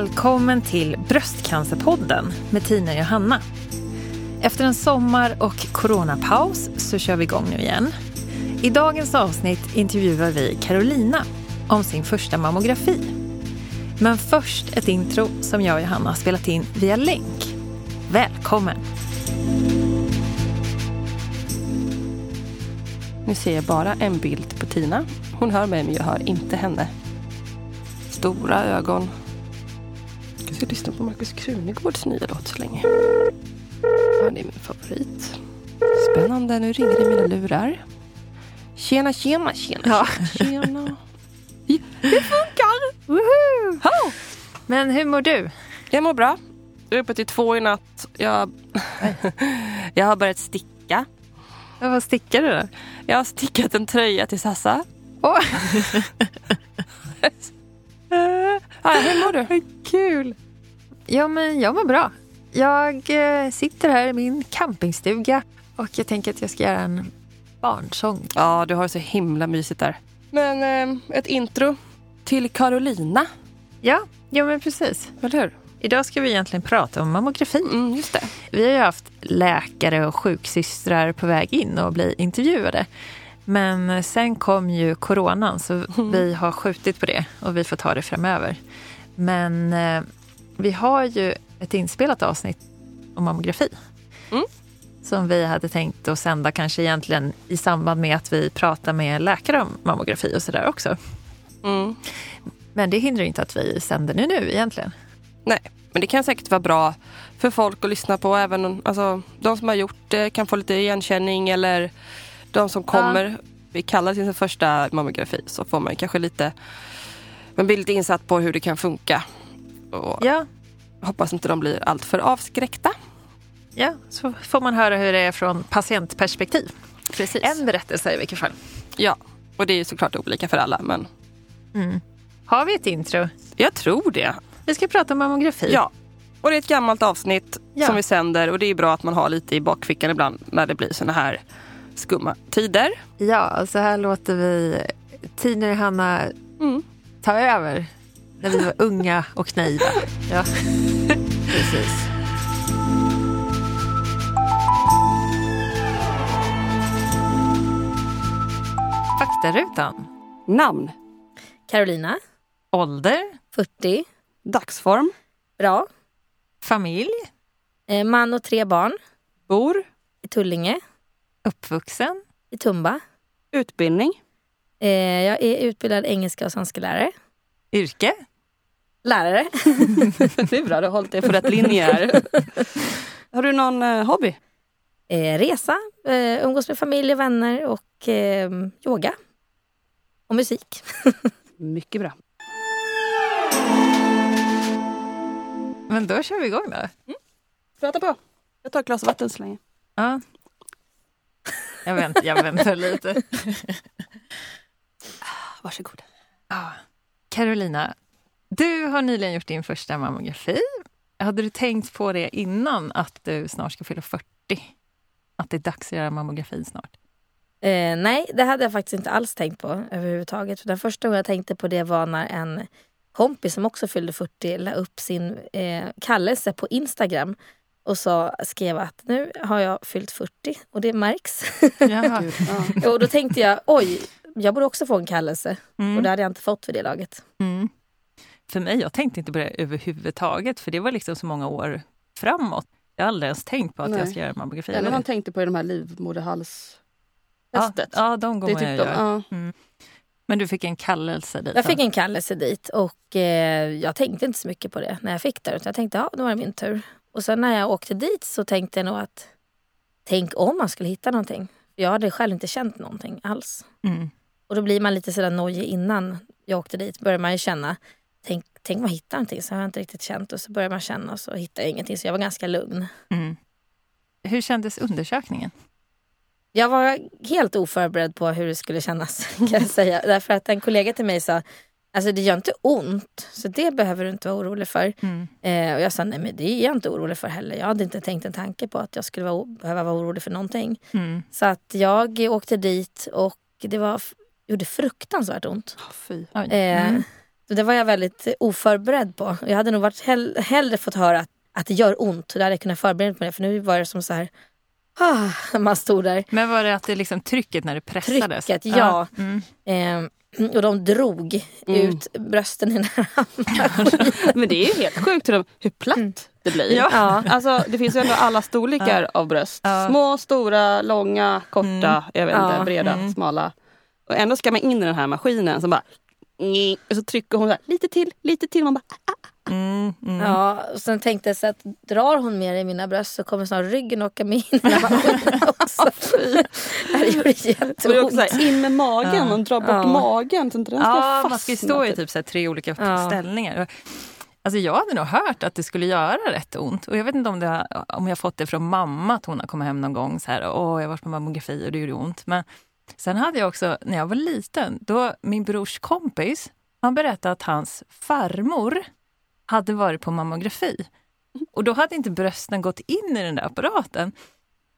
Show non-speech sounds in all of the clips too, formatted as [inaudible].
Välkommen till Bröstcancerpodden med Tina och Johanna. Efter en sommar och coronapaus så kör vi igång nu igen. I dagens avsnitt intervjuar vi Carolina om sin första mammografi. Men först ett intro som jag och Johanna har spelat in via länk. Välkommen! Nu ser jag bara en bild på Tina. Hon hör mig men jag hör inte henne. Stora ögon. Ska lyssna på Markus Krunegårds nya låt så länge. Det är min favorit. Spännande, nu ringer det i mina lurar. Tjena, tjena, tjena, Ja. tjena. [laughs] Det funkar! Woho! Ho! Men hur mår du? Jag mår bra. Jag är uppe till två i natt. Jag, [laughs] jag har börjat sticka. Ja, Vad stickar du då? Jag har stickat en tröja till Sassa. Åh, [laughs] Ja, hur mår du? kul! Ja, men jag mår bra. Jag eh, sitter här i min campingstuga och jag tänker att jag ska göra en barnsång. Ja, du har det så himla mysigt där. Men eh, ett intro till Carolina, Ja, ja men precis. eller hur? Idag ska vi egentligen prata om mammografi. Mm, just det. Vi har ju haft läkare och sjuksystrar på väg in och bli intervjuade. Men sen kom ju coronan så vi har skjutit på det och vi får ta det framöver. Men eh, vi har ju ett inspelat avsnitt om mammografi. Mm. Som vi hade tänkt att sända kanske egentligen i samband med att vi pratar med läkare om mammografi och sådär också. Mm. Men det hindrar inte att vi sänder det nu egentligen. Nej, men det kan säkert vara bra för folk att lyssna på. Även alltså, de som har gjort det kan få lite igenkänning eller de som kommer. Vi kallar sin första mammografi så får man kanske lite man blir lite insatt på hur det kan funka. Och Ja, hoppas inte de blir alltför avskräckta. ja, så får man höra hur det är från patientperspektiv. Precis. En berättelse i vilket fall. Ja, och det är såklart olika för alla men Har vi ett intro? jag tror det. Vi ska prata om mammografi. Ja, och det är ett gammalt avsnitt Ja. som vi sänder och det är bra att man har lite i bakfickan ibland när det blir såna här skumma tider. ja, så här låter vi Tina och Hanna Mm. ta över när vi var unga och naiva. Ja, [laughs] precis. Faktarutan. Namn, Carolina, Ålder. 40, dagsform, bra. Familj. Eh, man och tre barn bor, i Tullinge, Uppvuxen. i Tumba. utbildning, Eh, jag är utbildad engelska och svenska lärare. Yrke. Lärare. det är bra, du har hållit dig på rätt linje här. [laughs] har du någon eh, hobby? Eh, resa, eh, umgås med familj och vänner och eh, yoga. Och musik. [laughs] Mycket bra. Men då kör vi igång då. Prata på. Jag tar ett glas vatten så länge. Ja. Jag, vänt, jag väntar lite. [laughs] Varsågod. Ja. Carolina, du har nyligen gjort din första mammografi. Hade du tänkt på det innan att du snart ska fylla 40? Att det är dags att göra mammografin snart? Eh, nej, det hade jag faktiskt inte alls tänkt på överhuvudtaget. Den första gången jag tänkte på det var när en kompis som också fyllde 40 la upp sin eh, kallelse på Instagram och sa, skrev att nu har jag fyllt 40 och det märks. [laughs] Ja. och då tänkte jag, oj, jag borde också få en kallelse. Och Mm. det hade jag inte fått för det laget. Mm. För mig, jag tänkte inte på det överhuvudtaget, för det var liksom så många år framåt. Jag har aldrig ens tänkt på att jag Nej. ska göra mammografi. Eller Eller? man tänkte på i de här livmoderhals... ja, ja, de det tyckte ju de. göra. Ja. Mm. Men du fick en kallelse dit? Jag fick en kallelse dit och eh, jag tänkte inte så mycket på det när jag fick det. Utan jag tänkte, ja, då var det min tur. Och sen när jag åkte dit så tänkte jag nog att tänk om man skulle hitta någonting. Jag hade själv inte känt någonting alls. Mm. Och då blir man lite sådär nojig innan jag åkte dit. Börjar man ju känna, tänk, tänk man hittar någonting. Så har jag inte riktigt känt och så börjar man känna och så hittar jag ingenting. Så jag var ganska lugn. Mm. Hur kändes undersökningen? Jag var helt oförberedd på hur det skulle kännas [laughs] kan jag säga. Därför att en kollega till mig sa, alltså det gör inte ont. Så det behöver du inte vara orolig för. Mm. Eh, och jag sa, nej men det är jag inte orolig för heller. Jag hade inte tänkt en tanke på att jag skulle vara, behöva vara orolig för någonting. Mm. Så att jag åkte dit och det var, gjorde fruktansvärt ont. Oj. Eh, Mm. Det var jag väldigt oförberedd på. Jag hade nog varit hell hellre fått höra att, att det gör ont. Då hade jag kunnat förbereda mig på det. För nu var det som så här, ah, man stod där. Men var det att det liksom trycket när det pressades? Trycket, ja. Mm. Eh, och de drog Mm. ut brösten i den här [laughs] Men det är ju helt sjukt hur, de, hur platt det blir. Ja. Ja. Alltså, det finns ju ändå alla storlekar av bröst. Ja. Små, stora, långa, korta, jag vet inte, Ja. breda, Mm. smala. Och ändå ska man in i den här maskinen som bara... Och så trycker hon så här, lite till, lite till. Man bara, Mm, mm. Ja, och sen tänkte jag så att drar hon mer i mina bröst så kommer snart ryggen åka med in [laughs] också. det gjorde jätteont. här, in med magen Ja. och dra bort Ja. magen så inte den ska Ja, fastna. man ska ju stå i typ så här tre olika Ja. ställningar. Alltså jag hade nog hört att det skulle göra rätt ont. Och jag vet inte om, det, om jag fått det från mamma, att hon har kommit hem någon gång så här, åh jag har varit på mammografi och det gjorde ont. Men sen hade jag också, när jag var liten, då min brors kompis, han berättade att hans farmor hade varit på mammografi. Och då hade inte brösten gått in i den där apparaten.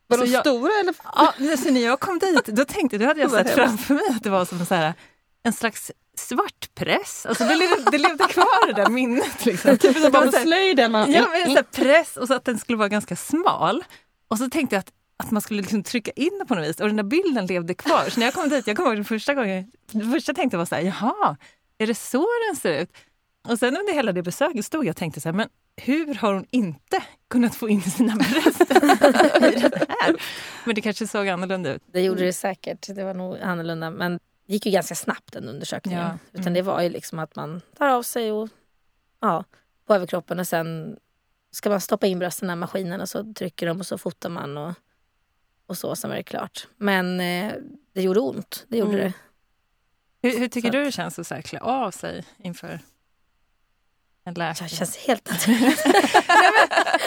Var de Så jag- stora eller? Ja, så när jag kom dit, då tänkte då hade jag sett framför mig att det var som så här, en slags svartpress. Alltså det, levde, det levde [laughs] kvar det där minnet. Liksom. Typ som slöjden. Ja, men så press och så att den skulle vara ganska smal. Och så tänkte jag att, att man skulle liksom trycka in det på något vis och den där bilden levde kvar. Så när jag kom dit, jag kommer ihåg den första gången, det första tänkte var så här, jaha, är det så den ser ut? Och sen under hela det besöket stod jag och tänkte så här, men hur har hon inte kunnat få in sina bröst i det här? Men det kanske såg annorlunda ut. Det gjorde det säkert. Det var nog annorlunda. Men det gick ju ganska snabbt den undersökningen. Ja. Utan Mm. det var ju liksom att man tar av sig och ja, på överkroppen och sen ska man stoppa in brösten i den maskinen och så trycker de och så fotar man och, och så, sen var det klart. Men eh, det gjorde ont. Det gjorde Mm. det. Hur, hur tycker Så du det känns att så här klä av sig inför en läkare? Det känns helt [laughs] naturligt.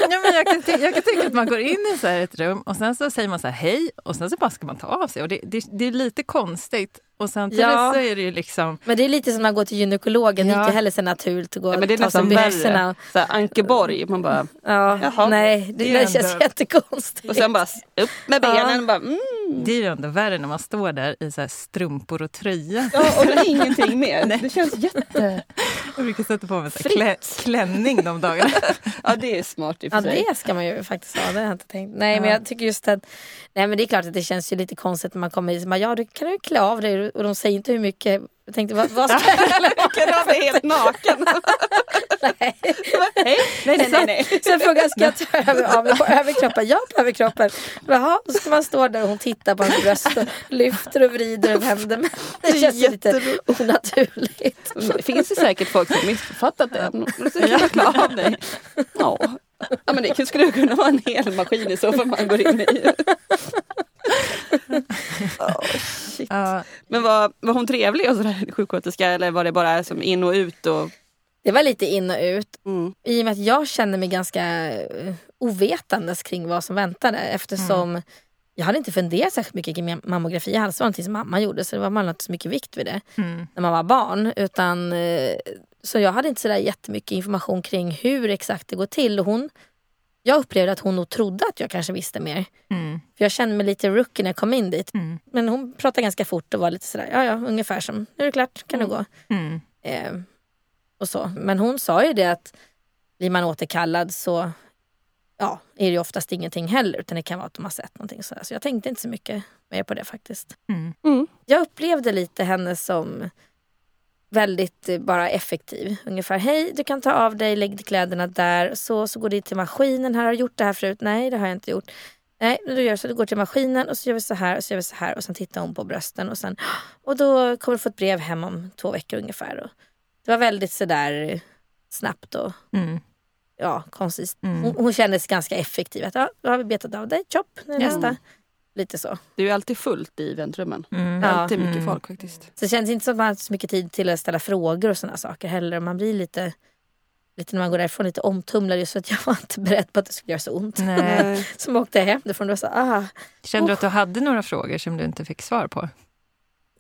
Ja, men jag, kan ty- jag kan tycka att man går in i så ett rum och sen så säger man så här hej och sen så bara ska man ta av sig. Och det, det, det är lite konstigt och samtidigt Ja. så är det ju liksom... Men det är lite som man går till gynekologen. Det är Ja. inte heller så naturligt att gå Ja, men det är ta sig värre. Så här, Ankeborg, man bara... Ja, Jaha. nej, det, Det det, ändå- känns jättekonstigt. Och sen bara upp med benen. Ja. Bara, mm. Det är ju ändå värre när man står där i så här strumpor och tröja. Ja, och det är ingenting mer. [laughs] Det känns jätte... Jag [laughs] brukar sätta på mig så här klä, klänning de dagarna. [laughs] Ja, det är smart i och Ja för sig. det ska man ju faktiskt ha, det har jag inte tänkt. Nej men Ja. jag tycker just att, nej men det är klart att det känns ju lite konstigt när man kommer hit och bara, ja du kan du klä av dig och de säger inte hur mycket. Jag tänkte vad, vad ska [laughs] jag Kan du vara helt naken? [laughs] Nej. Nej, nej, nej. nej. Sen frågar jag, ska jag ta över, av mig på överkroppen? Ja på överkroppen. Jaha, då ska man stå där och hon tittar på hans bröst och lyfter och vrider och vänder. Men det känns ju lite onaturligt. Det finns ju säkert folk som missuppfattat det. Du ska kunna klara av dig. Ja. ja, men det skulle kunna vara en hel maskin i så fall man går in i. [laughs] Oh, shit. Ja, Men var, var hon trevlig och sådär, sjuksköterska eller var det bara som in och ut? Och, Det var lite in och ut. mm. I och med att jag kände mig ganska eh, ovetandes kring vad som väntade eftersom jag hade inte funderat särskilt mycket kring mammografi alls. Det var någonting som mamma gjorde så det var man inte så mycket vikt vid det mm, när man var barn. Utan, eh, så jag hade inte så där jättemycket information kring hur exakt det går till. Och hon, jag upplevde att hon nog trodde att jag kanske visste mer. mm, För jag kände mig lite rookie när jag kom in dit. mm, Men hon pratade ganska fort och var lite sådär, ja ja ungefär som, nu är det klart, kan du gå. mm. Eh, och så. Men hon sa ju det att blir man återkallad så ja, är det oftast ingenting heller utan det kan vara att de har sett någonting. Så, så jag tänkte inte så mycket mer på det faktiskt. Mm. Mm. Jag upplevde lite henne som väldigt eh, bara effektiv. Ungefär, hej du kan ta av dig, lägg kläderna där, så, så går du till maskinen, här har du gjort det här förut? Nej det har jag inte gjort. Nej, då gör så, du går till maskinen och så gör vi så här och så gör vi så här och sen tittar hon på brösten och sen [gasps] och då kommer du få ett brev hem om två veckor ungefär. Och det var väldigt sådär snabbt och Mm. ja, konstigt. Mm. Hon, hon kändes ganska effektiv. Att, ja, då har vi betat av dig, chop, nu är det Ja. Lite så. Det är ju alltid fullt i väntrummen. Mm. Det är Ja. alltid mycket Mm. folk faktiskt. Så det känns inte som att man har så mycket tid till att ställa frågor och sådana saker heller. Man blir lite, lite när man går därifrån lite omtumlad just för att jag var inte beredd på att det skulle göra så ont. Nej. [laughs] Man åkte hem därifrån och var så, ah, Kände du att du hade några frågor som du inte fick svar på?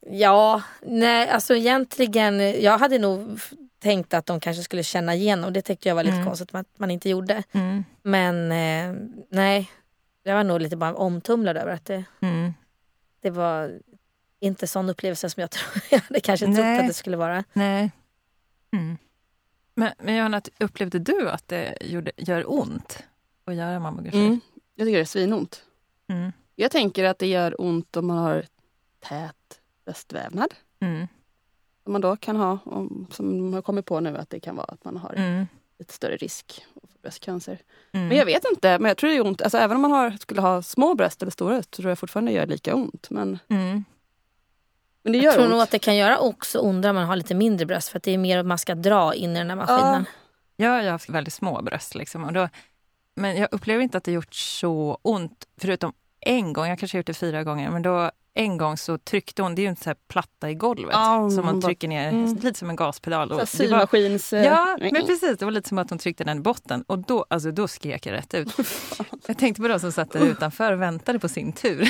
ja, nej alltså egentligen, jag hade nog tänkt att de kanske skulle känna igenom. Det tyckte jag var lite Mm. konstigt att man inte gjorde. Mm. Men eh, nej, jag var nog lite bara omtumlad över att det, Mm. det var inte sån upplevelse som jag, [laughs] tror, jag hade kanske trott Nej. att det skulle vara. Nej. Mm. Men, men Johanna, upplevde du att det gjorde, gör ont att göra mammografi? Mm. Jag tycker det är svinont. Mm. Jag tänker att det gör ont om man har tät bröstvävnad. Mm. Som man då kan ha, om, som de har kommit på nu att det kan vara att man har Mm. Lite större risk få bröstcancer. Mm. Men jag vet inte, men jag tror det gör ont. Alltså, även om man har, skulle ha små bröst eller stora så tror jag fortfarande det gör lika ont. Men, Mm. men det Jag gör tror ont. nog att det kan göra också ondare om man har lite mindre bröst för att det är mer att man ska dra in i den här maskinen. Jag har haft väldigt små bröst. Liksom, och då, men jag upplever inte att det gjort så ont, förutom en gång. Jag kanske har gjort det fyra gånger, men då en gång så tryckte hon, det är ju inte så här platta i golvet Ja, som man trycker ner, Mm. lite som en gaspedal. Och Så var, eh, ja, men precis. Det var lite som att hon tryckte den i botten och då, alltså, då skrek jag rätt ut. [laughs] Jag tänkte på de som satt där utanför och väntade på sin tur. [laughs]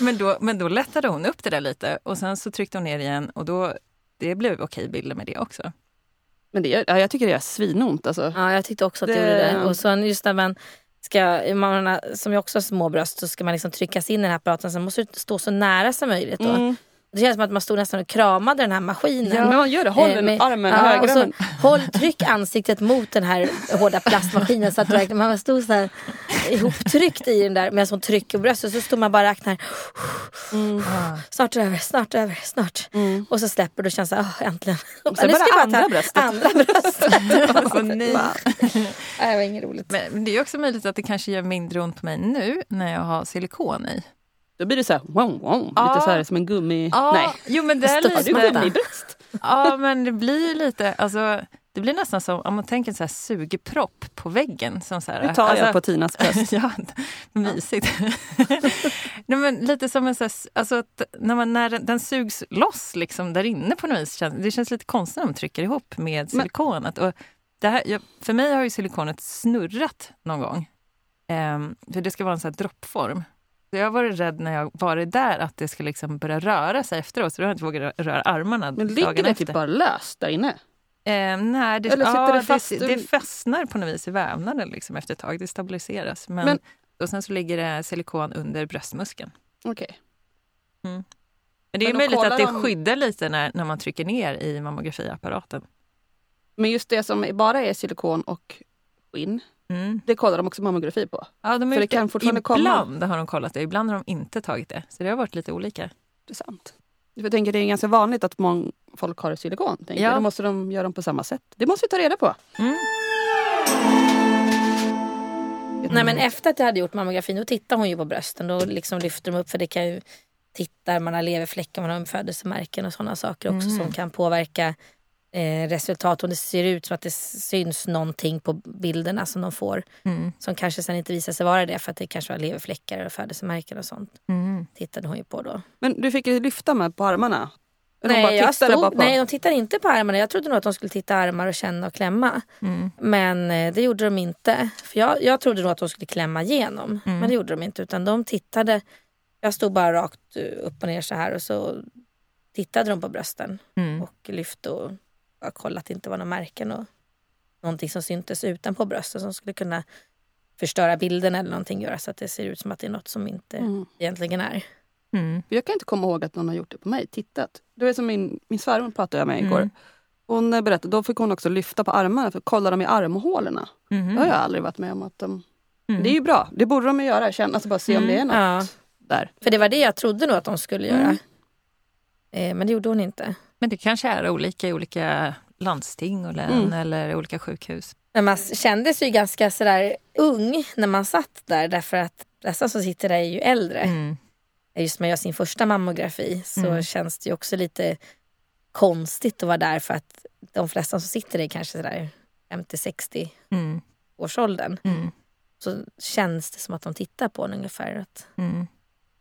[laughs] men, då, men då lättade hon upp det där lite och sen så tryckte hon ner igen och då, det blev okej bilder med det också. Men det gör, ja, jag tycker det gör svinont. Alltså. Ja, jag tyckte också att det, Det- gjorde det. Och sen just när man ska, man, som jag också har små bröst, så ska man liksom tryckas in i den här apparaten. sen måste du stå så nära som möjligt. Då. Mm. Det känns som att man stod nästan och kramade den här maskinen. Men man gör det, håll Eh, den med- armen, ja, och högerarmen. så håll, tryck ansiktet mot den här hårda plastmaskinen så att du verkligen, man stod så här ihoptryckt i den där medan hon trycker på bröstet. Så stod man bara och räknar. Snart är det över, snart över, snart. Mm. Och så släpper du och känner så här, "Åh, äntligen. Och sen Nu ska bara jag ta andra bröstet. Andra bröstet. [laughs] Alltså, nej. Nej, det var inget roligt. Men men det är också möjligt att det kanske gör mindre ont på mig nu när jag har silikon i. Då blir det så här, wow, wow, Ja. lite så här som en gummi... Ja, Nej, jo men det är Stoppar har du lite... gummibröst? Ja, men det blir lite, alltså, det blir nästan som om man tänker en så här sugepropp på väggen. Som så här, Nu tar alltså, jag på Tinas bröst. [laughs] ja, mysigt. [laughs] Nej, men lite som en så här, alltså, att när, man, när den, den sugs loss liksom, där inne på något vis. Känns, det känns lite konstigt när de trycker ihop med Men- silikonet. Och det här, jag, för mig har ju silikonet snurrat någon gång. Ehm, för det ska vara en sån här droppform. Jag har varit rädd när jag varit där att det ska liksom börja röra sig efteråt. Så då har jag inte vågat röra armarna Men ligger dagen det efter. typ bara löst där inne? Eh, nej, det, Eller sitter ja, det fast det, det fastnar på något vis i vävnaden liksom efter ett tag. Det stabiliseras. Men, Men- och sen så ligger det silikon under bröstmuskeln. Okej. Men det är Men möjligt att det skyddar lite när, när man trycker ner i mammografiapparaten. Men just det som bara är silikon och skinn, Mm. det kollar de också mammografi på. Ja, de För är det kan fortfarande ibland har de kollat det, ibland har de inte tagit det. Så det har varit lite olika. Intressant. För jag tänker det är ganska vanligt att många folk har silikon. Ja. jag. Då måste de göra dem på samma sätt. Det måste vi ta reda på. Mm. Nej men efter att jag hade gjort mammografin då tittar hon ju på brösten. Då liksom lyfter de upp för det kan ju titta, man har leverfläckar, man har födelsemärken och sådana saker också som kan påverka eh, resultat. Om det ser ut som att det syns någonting på bilderna som de får. Mm. Som kanske sen inte visar sig vara det för att det kanske var leverfläckar och födelsemärken och sånt. Mm. Tittade hon ju på då. Men du fick ju lyfta med på armarna? De Nej, jag tittade stod, bara på? nej, de tittar inte på armarna. Jag trodde nog att de skulle titta armar och känna och klämma. Mm. Men eh, det gjorde de inte. För jag, jag trodde nog att de skulle klämma igenom. Mm. Men det gjorde de inte. Utan de tittade. Jag stod bara rakt eh, upp och ner så här och så tittade de på brösten. Mm. Och lyfte och bara kollade att det inte var några märken. Och någonting som syntes utanpå brösten som skulle kunna förstöra bilden eller någonting. Göra så att det ser ut som att det är något som inte Mm. egentligen är. Mm. Jag kan inte komma ihåg att någon har gjort det på mig. Tittat. Det var som min, min svärmor pratade jag med igår. Mm. Hon eh, berättade, då fick hon också lyfta på armarna för att kolla dem i armhålorna. Mm. Det har jag aldrig varit med om. att de... Mm. Det är ju bra, det borde de ju göra. Känna, alltså bara se om det är något Ja, där. för det var det jag trodde nog att de skulle göra. Mm. Eh, men det gjorde hon inte. Men det kanske är olika i olika landsting och län Mm. eller olika sjukhus. Men man kände sig ju ganska sådär ung när man satt där därför att dessa som sitter där är ju äldre. Mm. Just när man gör sin första mammografi så Mm. känns det ju också lite konstigt att vara där för att de flesta som sitter där är kanske sådär 50-60 Mm. årsåldern. Mm. Så känns det som att de tittar på en ungefär. Att, Mm.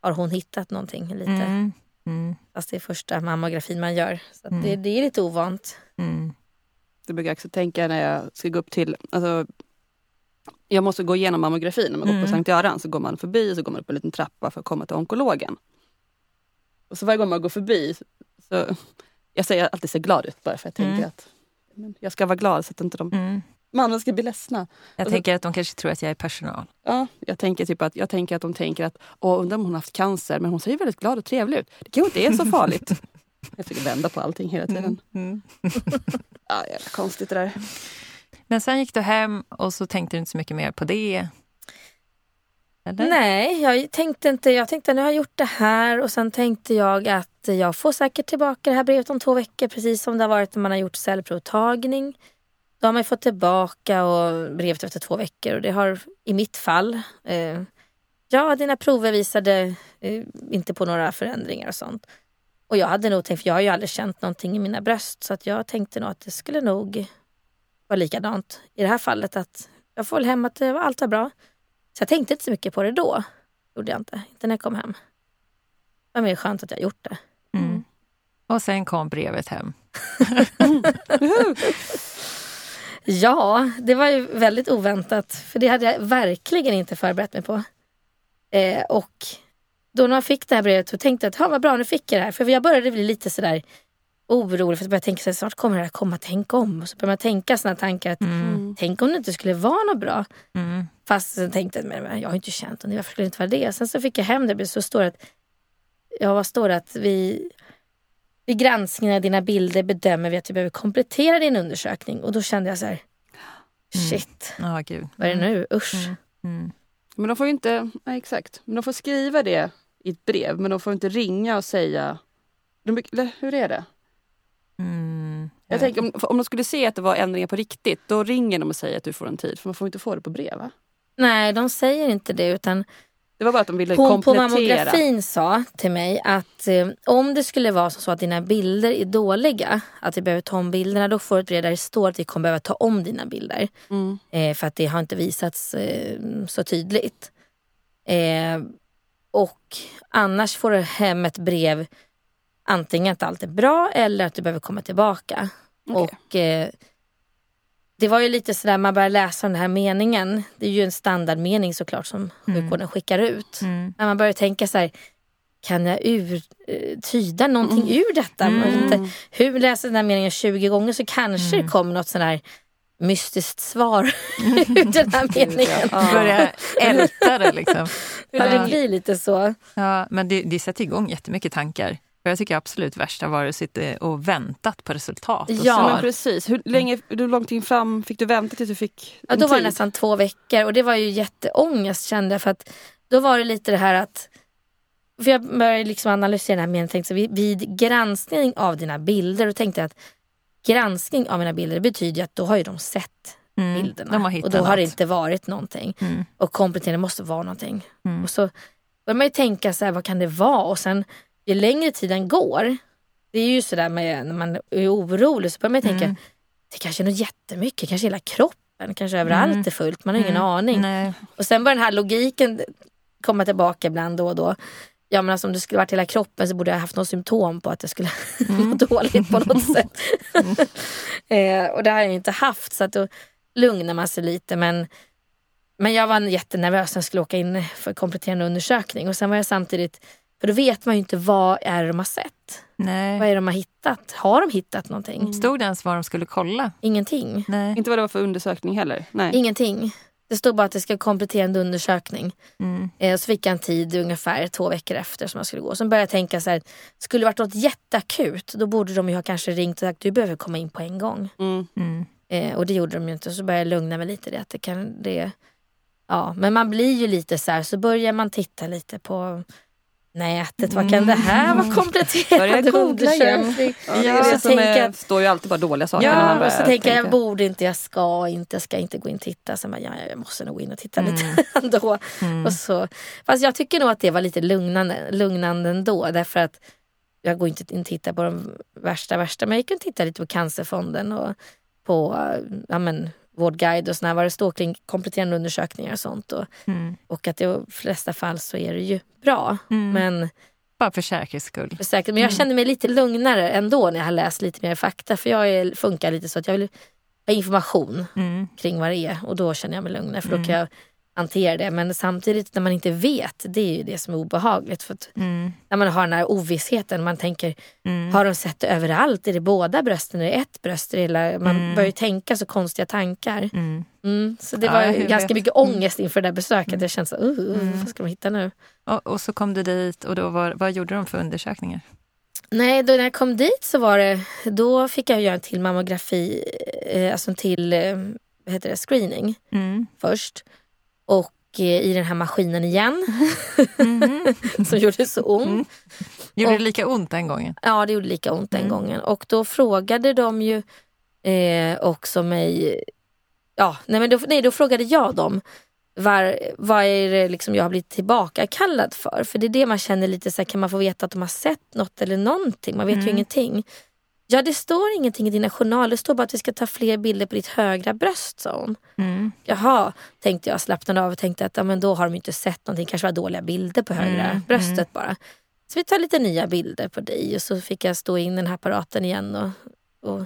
har hon hittat någonting lite? Mm. Fast det är första mammografin man gör. Så att Mm. det, det är lite ovant. Mm. Det brukar jag också tänka när jag ska gå upp till... Alltså, jag måste gå igenom mammografin. När man går Mm. på Sankt Göran så går man förbi och så går man upp en liten trappa för att komma till onkologen. Och så varje gång man går förbi så... Jag säger alltid ser glad ut bara för jag tänker Mm. att men jag ska vara glad så att inte de Mm. Mannen ska bli ledsna. Jag Och så- tänker att de kanske tror att jag är personal. Ja, jag tänker typ att, jag tänker att de tänker att åh, undrar om hon har haft cancer men hon ser ju väldigt glad och trevlig ut. Det kanske inte är så farligt. [laughs] Jag försöker vända på allting hela tiden. Mm. [laughs] Ja, jävla konstigt det där. Men sen gick du hem och så tänkte du inte så mycket mer på det. Eller? Nej, jag tänkte inte, jag tänkte nu har jag gjort det här och sen tänkte jag att jag får säkert tillbaka det här brevet om två veckor precis som det har varit när man har gjort cellprovtagning. Då har man fått tillbaka och brevet efter två veckor och det har i mitt fall eh, Ja, dina prover visade eh, inte på några förändringar och sånt. Och jag hade nog tänkt, för jag har ju aldrig känt någonting i mina bröst så att jag tänkte nog att det skulle nog vara likadant i det här fallet att jag får väl hem att det var, allt var bra. Så jag tänkte inte så mycket på det då. Gjorde jag inte. Inte när jag kom hem. Det var mer skönt att jag gjort det. Mm. Och sen kom brevet hem. [laughs] [laughs] [laughs] Ja, det var ju väldigt oväntat. För det hade jag verkligen inte förberett mig på. Eh, och då när man fick det här brevet så tänkte jag att vad bra, nu fick jag det här. För jag började bli lite sådär orolig för att jag började tänka så här, snart kommer det här komma, tänk om. Och så började man tänka sådana tankar att Mm. tänk om det inte skulle vara något bra. Mm. Fast sen tänkte jag, men jag har inte känt det, varför skulle det inte vara det? Sen så fick jag hem det, så står det att, ja vad står det att vi vid granskningen av dina bilder bedömer vi att vi behöver komplettera din undersökning. Och då kände jag så här, shit, Ja, gud. vad är det nu? Usch. Mm. Mm. Men de får ju inte, nej, exakt, men de får skriva det i ett brev men de får inte ringa och säga, de, eller hur är det? Mm. Jag tänker om, om de skulle se att det var ändringar på riktigt, då ringer de och säger att du får en tid. För man får inte få det på brev va? Nej, de säger inte det utan Det var bara att de ville hon på komplettera. mammografin sa till mig att eh, om det skulle vara så att dina bilder är dåliga, att vi behöver ta om bilderna, då får du ett brev där det står att vi kommer behöva ta om dina bilder. Mm. Eh, för att det har inte visats eh, så tydligt. Eh, och annars får du hem ett brev antingen att allt är bra eller att du behöver komma tillbaka. Okej. Och eh, det var ju lite sådär, man börjar läsa den här meningen. Det är ju en standardmening såklart som sjukvården skickar ut. Mm. När man börjar tänka så här, kan jag ur, eh, tyda någonting ur detta? Vet inte, hur läser den här meningen 20 gånger så kanske det kommer något sån här mystiskt svar [laughs] ur den här [laughs] meningen. Börja älta det liksom. Ja, det blir lite så. Ja, men det, det sätter igång jättemycket tankar. Och jag tycker absolut värsta var att sitta och väntat på resultat. Och Ja. Men precis. Hur, länge, hur lång tid fram fick du vänta tills du fick Ja, då var det tid? nästan två veckor och det var ju jätteångest kände jag för att då var det lite det här att för jag började liksom analysera den här meningen tänkte så vid, vid granskning av dina bilder och tänkte jag att granskning av mina bilder betyder att då har ju de sett Mm, bilderna. de och då har det något. inte varit någonting. Mm. Och komplettering måste vara någonting. Mm. Och så börjar man ju tänka så här, vad kan det vara? Och sen ju längre tiden går, det är ju sådär med när man är orolig så börjar man tänka, Mm. det kanske är något jättemycket, kanske hela kroppen, kanske överallt Mm. är fullt, man har ingen Mm. aning. Nej. Och sen börjar den här logiken komma tillbaka ibland då och då. Ja men alltså om det skulle varit hela kroppen så borde jag haft något symptom på att jag skulle [laughs] må dåligt på något [laughs] sätt. [laughs] eh, och det har jag ju inte haft så att då lugnar man sig lite men men jag var jättenervös när jag skulle åka in för kompletterande undersökning och sen var jag samtidigt, för då vet man ju inte vad är de har sett. Nej. Vad är de har hittat? Har de hittat någonting? Stod det ens vad de skulle kolla? Ingenting. Nej. Inte vad det var för undersökning heller. Nej. Ingenting. Det stod bara att det ska kompletterande undersökning. Mm. Eh, så fick jag en tid ungefär två veckor efter som jag skulle gå. Sen började jag tänka så här, skulle det varit något jätteakut då borde de ju ha kanske ringt och sagt du behöver komma in på en gång. Mm. Mm. Eh, och det gjorde de ju inte. Så började jag lugna mig lite i det. Att det kan, det, ja. Men man blir ju lite så här, så börjar man titta lite på nätet. Vad kan det här vara kompletterande igen. undersökning? Ja, det Ja, är så det som är, står ju alltid bara dåliga saker. när man Ja, börjar och så tänker jag, jag borde inte, jag ska inte, jag ska inte gå in och titta. Sen bara, ja, jag måste nog gå in och titta Mm. lite [laughs] ändå. Och så, fast jag tycker nog att det var lite lugnande, lugnande ändå. Därför att jag går inte in och tittar på de värsta, värsta. Men jag gick och tittade lite på Cancerfonden och på ja, men, Vårdguide och sådär, vad det står kring kompletterande undersökningar och sånt. Och, Mm. och att i de flesta fall så är det ju bra. Mm. Men, Bara för säkerhets skull. för säkert, men jag kände mig lite lugnare ändå när jag har läst lite mer fakta. För jag är, funkar lite så att jag vill ha information Mm. kring vad det är och då känner jag mig lugnare för då kan jag hantera det. Men samtidigt när man inte vet, det är ju det som är obehagligt. För att Mm. när man har den här ovissheten, man tänker, Mm. har de sett det överallt? Är det båda brösten? Är det ett bröst? Är det? Man börjar ju tänka så konstiga tankar. Mm. Mm, så det Ja, var ju vet. ganska mycket ångest inför det där besöket. Jag kände så, uh, uh, vad ska de hitta nu? Och, och så kom du dit och då var, vad gjorde de för undersökningar? Nej, då när jag kom dit så var det, då fick jag göra en till mammografi, eh, alltså en till eh, vad heter det, screening Mm. först. Och eh, i den här maskinen igen, [laughs] som gjorde så ont. Mm. Gjorde Och- det lika ont den gången? Ja, det gjorde lika ont den Mm. gången. Och då frågade de ju eh, också mig... Ja, nej, men då, nej, då frågade jag dem var, vad är det liksom jag har blivit tillbakakallad för? För det är det man känner lite så här, kan man få veta att de har sett något eller någonting? Man vet ju Mm. ingenting. Ja, det står ingenting i dina journaler. Det står bara att vi ska ta fler bilder på ditt högra bröst, sa hon. Mm. Jaha, tänkte jag, slappnade av och tänkte att ja, men då har de inte sett någonting. kanske var dåliga bilder på högra Mm, bröstet bara. Så vi tar lite nya bilder på dig och så fick jag stå in den här apparaten igen och, och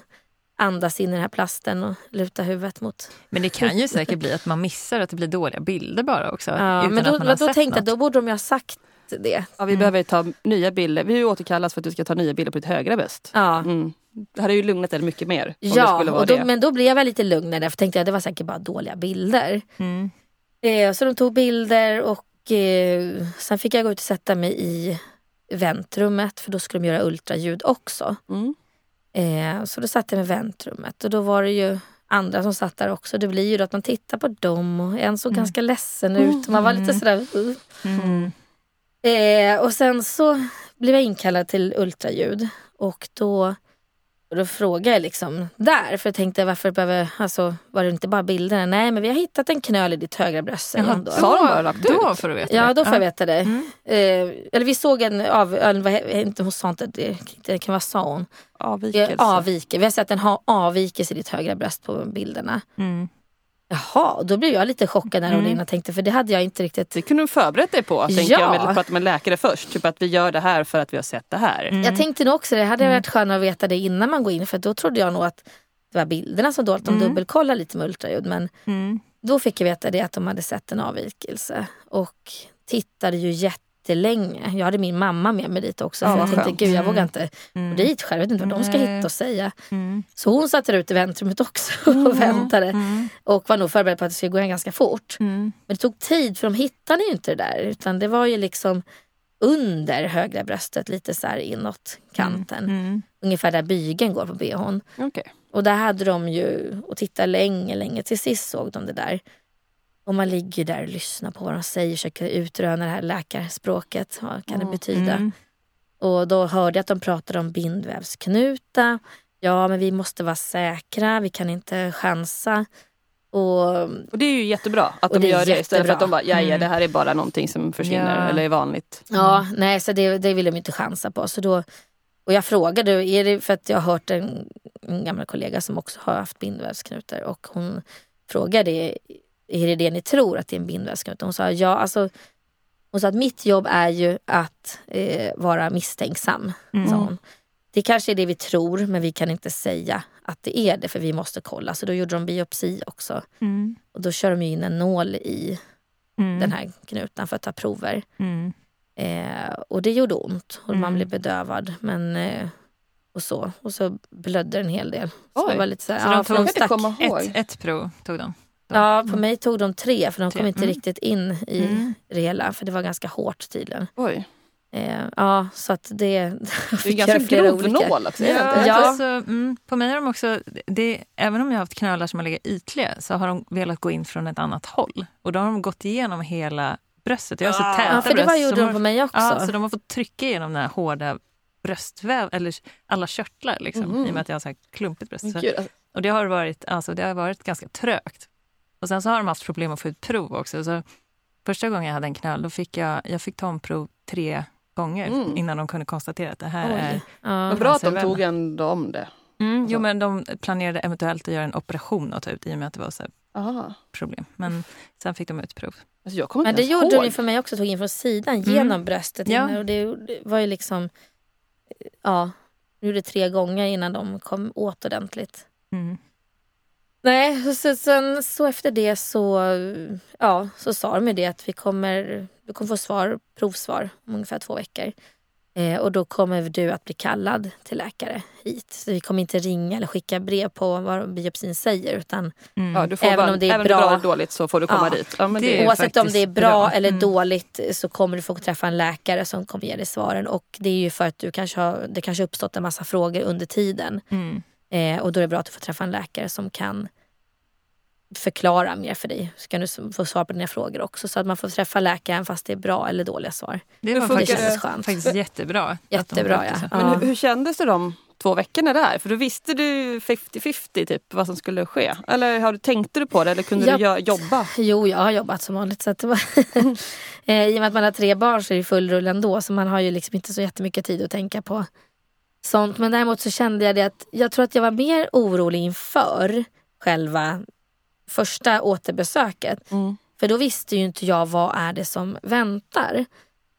andas in i den här plasten och luta huvudet mot. Men det kan ju säkert bli att man missar att det blir dåliga bilder bara också. Ja, utan men då, att man har då tänkte jag något. då borde de ju ha sagt det. Ja, vi behöver ta nya bilder. Vi har ju återkallats för att du ska ta nya bilder på ditt högra bröst. Ja. Mm. Det hade ju lugnat dig mycket mer. Ja, och då, men då blev jag lite lugnare för tänkte jag det var säkert bara dåliga bilder. Mm. Eh, så de tog bilder och eh, sen fick jag gå ut och sätta mig i väntrummet för då skulle de göra ultraljud också. Mm. Eh, så då satt jag med väntrummet och då var det ju andra som satt där också. Det blir ju då att man tittar på dem och en såg ganska ledsen ut. Man var lite sådär... Uh. Mm. Eh, och sen så blev jag inkallad till ultraljud och då, och då frågade jag liksom där, för jag tänkte varför behöver, alltså var det inte bara bilderna? Nej men vi har hittat en knöl i ditt högra bröst Jaha, då. Sa de bara rakt ut? Då får du veta Ja då får jag veta det. Mm. Eh, eller vi såg en av, eller inte hon sa inte, det, det kan vara sa hon. Avvikelse. Eh, Avviker. Vi har sett en ha- avvikelse i ditt högra bröst på bilderna. Mm. Jaha, då blev jag lite chockad när hon Mm. tänkte för det hade jag inte riktigt. Det kunde du förberett dig på. Tänker Ja. jag, med att prata med läkare först. Typ att vi gör det här för att vi har sett det här. Mm. Jag tänkte nog också det, hade varit skönare att veta det innan man går in för då trodde jag nog att det var bilderna som dåligt, de Mm. dubbelkollar lite med ultraljud men Mm. då fick jag veta det att de hade sett en avvikelse och tittade ju jättelänge. Jag hade min mamma med mig dit också Ja, jag tänkte skönt. gud jag Mm. vågar inte Mm. gå dit själv, jag vet inte vad de ska Nej. hitta och säga. Mm. Så hon satt där ute i väntrummet också [laughs] och väntade Mm. och var nog förberedd på att det skulle gå ganska fort. Mm. Men det tog tid för de hittade ju inte det där utan det var ju liksom under högra bröstet lite så här inåt kanten. Mm. Ungefär där bygeln går på bhn. Okej. Och där hade de ju och tittade länge, länge. Till sist såg de det där. Och man ligger där och lyssnar på vad de säger, försöker utröna det här läkarspråket. Vad kan det betyda? Mm. Och då hörde jag att de pratade om bindvävsknuta. Ja, men vi måste vara säkra, vi kan inte chansa. Och Och det är ju jättebra att de gör det istället för att de bara, ja, ja Mm. det här är bara någonting som försvinner Ja. eller är vanligt. Ja, nej så det, det vill de inte chansa på. Så då, och jag frågade, är det för att jag har hört en, en gammal kollega som också har haft bindvävsknutar och hon frågade, är det det ni tror att det är en bindvävsknut? Hon sa ja, alltså hon sa att mitt jobb är ju att eh, vara misstänksam. Mm. Sa hon. Det kanske är det vi tror men vi kan inte säga att det är det för vi måste kolla. Så då gjorde de biopsi också. Mm. Och då kör de in en nål i Mm. den här knuten för att ta prover. Mm. Eh, och det gjorde ont och man Mm. blev bedövad. Men, eh, och så. Och så blödde en hel del. Så Oj. det var lite så här, Så de ja, tog de stack. Ett, ett prov tog de. Ja, på mig tog de tre för de Tre, kom inte mm. riktigt in i Mm. det hela. För det var ganska hårt tydligen. Oj. Eh, ja, så att det... [laughs] Det är ganska grov olika. nål också. Ja, inte? Ja. Alltså, mm, på mig har de också, det, även om jag har haft knölar som har legat ytliga så har de velat gå in från ett annat håll. Och då har de gått igenom hela bröstet. Jag har så Ah. täta Ja, för det var gjorde de har- på mig också. Ja, så de har fått trycka igenom den här hårda bröstväv, eller alla körtlar liksom, Mhm. i och med att jag har så här klumpigt bröst. Så, alltså, och det har varit, alltså, det har varit ganska trögt. Och sen så har de haft problem att få ut prov också. Så första gången jag hade en knöl, då fick jag, jag fick ta en prov tre gånger Mm. innan de kunde konstatera att det här Oj. är... Ja. Men bra att de tog ändå om det. Mm, jo, men de planerade eventuellt att göra en operation och ta ut i och med att det var så problem. Men sen fick de ut prov. Alltså jag Men det gjorde ihåg. de ju för mig också, tog in från sidan Mm. genom bröstet. Ja. Och det, var ju liksom... Ja, de gjorde tre gånger innan de kom åt ordentligt. Mm. Nej, så, sen så efter det så, ja, så sa de ju det att vi kommer, du kommer få svar, provsvar om ungefär två veckor. Eh, och då kommer du att bli kallad till läkare hit. Så vi kommer inte ringa eller skicka brev på vad biopsin säger. Utan Ja, du får Även bara, om det är även bra. är dåligt så får du komma Ja. dit. Ja, men Det det Oavsett om det är bra, bra. eller Mm. dåligt så kommer du få träffa en läkare som kommer ge dig svaren. Och det är ju för att du kanske har, det kanske har uppstått en massa frågor under tiden. Mm. Eh, och då är det bra att du får träffa en läkare som kan förklara mer för dig. Så kan du få svar på dina frågor också. Så att man får träffa läkaren fast det är bra eller dåliga svar. Det var funkar faktiskt, det? skönt. faktiskt jättebra. Jättebra ja. men hur, hur kändes det de två veckorna där? För då visste du 50-50 typ vad som skulle ske. Eller har du, tänkte du på det eller kunde Ja. du jobba? [laughs] Jo, jag har jobbat som vanligt. Så att det var [laughs] eh, I och med att man har tre barn så är det full rulle ändå. Så man har ju liksom inte så jättemycket tid att tänka på sånt. Men däremot så kände jag det att jag tror att jag var mer orolig inför själva första återbesöket. Mm. För då visste ju inte jag vad är det som väntar.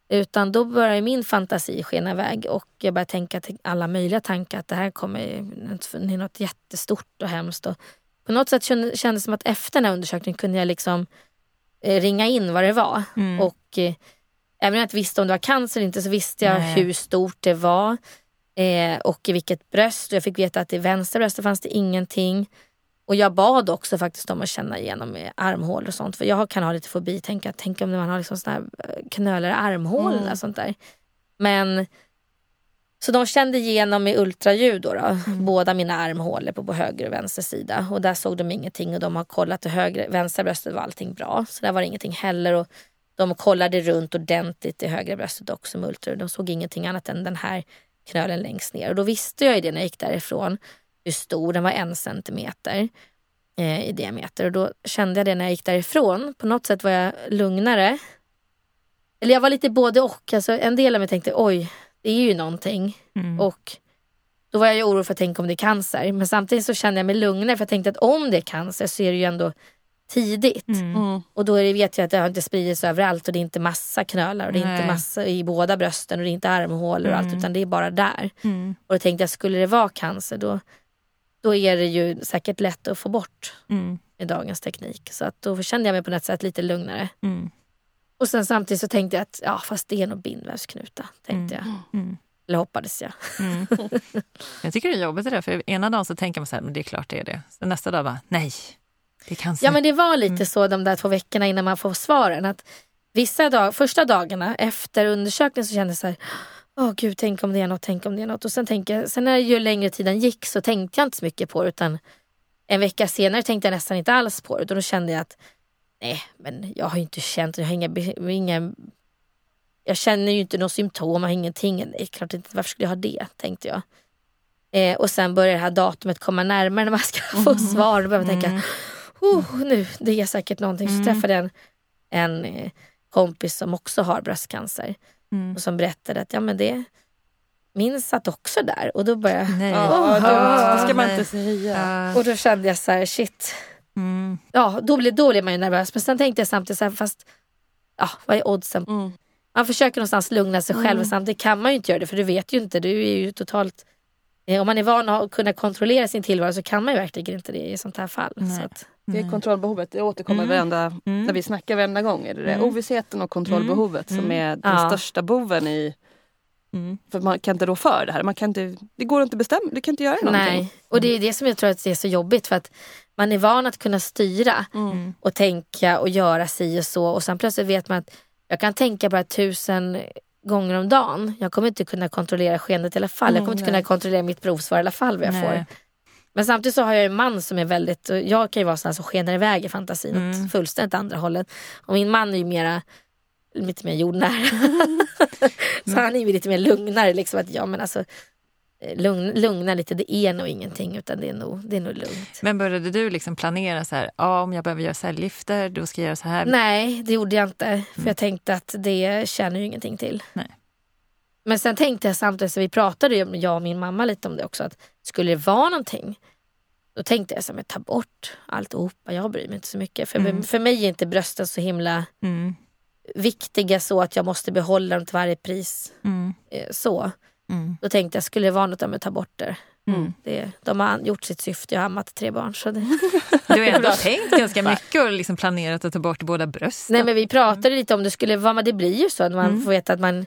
Utan då började min fantasi skena iväg och jag började tänka till alla möjliga tankar att det här kommer är något jättestort och hemskt. Och på något sätt kände- kändes det som att efter den här undersökningen kunde jag liksom eh, ringa in vad det var. Mm. Och eh, även om jag inte visste om det var cancer eller inte så visste jag Nej. hur stort det var. Eh, och i vilket bröst. Och jag fick veta att i vänstra bröstet fanns det ingenting. Och jag bad också faktiskt om att känna igenom armhål och sånt. För jag kan ha lite fobi. Tänka, tänk om man har liksom såna här eh, knölar i armhålorna Mm. och sånt där. Men så de kände igenom med ultraljud då, då båda mina armhålor på, på höger och vänster sida. Och där såg de ingenting och de har kollat det högra, vänstra bröstet var allting bra. Så där var det ingenting heller. Och de kollade runt ordentligt i högra bröstet också med ultraljud. De såg ingenting annat än den här knölen längst ner. Och då visste jag ju det när jag gick därifrån hur stor den var, en centimeter eh, i diameter. Och då kände jag det när jag gick därifrån. På något sätt var jag lugnare. Eller jag var lite både och. Alltså, en del av mig tänkte oj, det är ju någonting. Mm. Och då var jag ju orolig för att tänka om det är cancer. Men samtidigt så kände jag mig lugnare för jag tänkte att om det är cancer så är det ju ändå tidigt. Mm. Mm. Och då är det, vet jag att det har inte spridits överallt och det är inte massa knölar och det är inte Nej. massa i båda brösten och det är inte armhålor och allt Mm. utan det är bara där. Mm. Och då tänkte jag, skulle det vara cancer då, då är det ju säkert lätt att få bort Mm. med dagens teknik. Så att då kände jag mig på något sätt lite lugnare. Mm. Och sen samtidigt så tänkte jag att ja fast det är nog bindvävsknuta. Tänkte jag. Mm. Eller hoppades jag. Mm. [laughs] Jag tycker det är jobbigt det där, för ena dagen så tänker man så här, men det är klart det är det. Så nästa dag bara, nej, det är cancer. Ja men det var lite Mm. så de där två veckorna innan man får svaren. Att vissa dag, första dagarna efter undersökningen så kände jag så här, åh gud tänk om det är något, tänk om det är något. Och sen, tänker jag, sen när ju längre tiden gick så tänkte jag inte så mycket på det utan en vecka senare tänkte jag nästan inte alls på det. Och då kände jag att nej men jag har ju inte känt, jag har inga, inga jag känner ju inte några symptom, jag har ingenting. Det är klart inte, varför skulle jag ha det? Tänkte jag. Eh, och sen börjar det här datumet komma närmare när man ska [laughs] få svar. Då börjar man tänka, Mm. Oh, nu, det är säkert någonting. Så Mm. träffade jag en, en eh, kompis som också har bröstcancer. Mm. Och som berättade att ja, men det, min satt också där. Och då började jag- Nej. Ja, Åh, det, det ska man nej. inte säga. Och då kände jag så här, shit. Mm. Ja, då blev, då blev man ju nervös. Men sen tänkte jag samtidigt så här, fast ja, vad är oddsen? Mm. Man försöker någonstans lugna sig själv. Och samtidigt kan man ju inte göra det. För du vet ju inte. Du är ju totalt... eh, Om man är van att kunna kontrollera sin tillvaro så kan man ju verkligen inte det i sånt här fall. Nej. Så att, Det är kontrollbehovet, det återkommer Mm. varenda, Mm. när vi snackar varenda gång. Är det det? Mm. Ovissheten och kontrollbehovet som Mm. är den Ja. största boven i... Mm. För man kan inte rå för det här. Man kan inte, det går inte att bestämma, du kan inte göra någonting. Nej, och det är det som jag tror att det är så jobbigt. För att man är van att kunna styra Mm. och tänka och göra si och så. Och sen plötsligt vet man att jag kan tänka bara tusen gånger om dagen. Jag kommer inte kunna kontrollera skeendet i alla fall. jag kommer Mm, inte kunna kontrollera mitt provsvar i alla fall vad jag Nej. får. Men samtidigt så har jag en man som är väldigt, jag kan ju vara sån här som skenar iväg i fantasin Mm. åt fullständigt andra hållet. Och min man är ju mera lite mer jordnära. [laughs] så han är ju lite mer lugnare. Liksom, att, ja, men alltså, eh, lugn, lugna lite, det är nog ingenting utan det är nog, det är nog lugnt. Men började du liksom planera så här, ja, om jag behöver göra cellgifter, då ska jag göra så här? Nej, det gjorde jag inte. För jag tänkte att det tjänar ju ingenting till. Nej. Men sen tänkte jag samtidigt, så vi pratade ju, jag och min mamma lite om det också, att skulle det vara någonting då tänkte jag så här, ta bort alltihopa, jag bryr mig inte så mycket. För, Mm. för mig är inte brösten så himla Mm. viktiga så att jag måste behålla dem till varje pris. Mm. eh, Så. Mm. Då tänkte jag, skulle det vara något, men ta bort det. Mm. det. De har gjort sitt syfte, jag har ammat tre barn. Så det, [laughs] Du har ändå [laughs] tänkt ganska [laughs] mycket och liksom planerat att ta bort båda brösten. Nej men vi pratade lite om det skulle vara, men det blir ju så att man Mm. får veta att man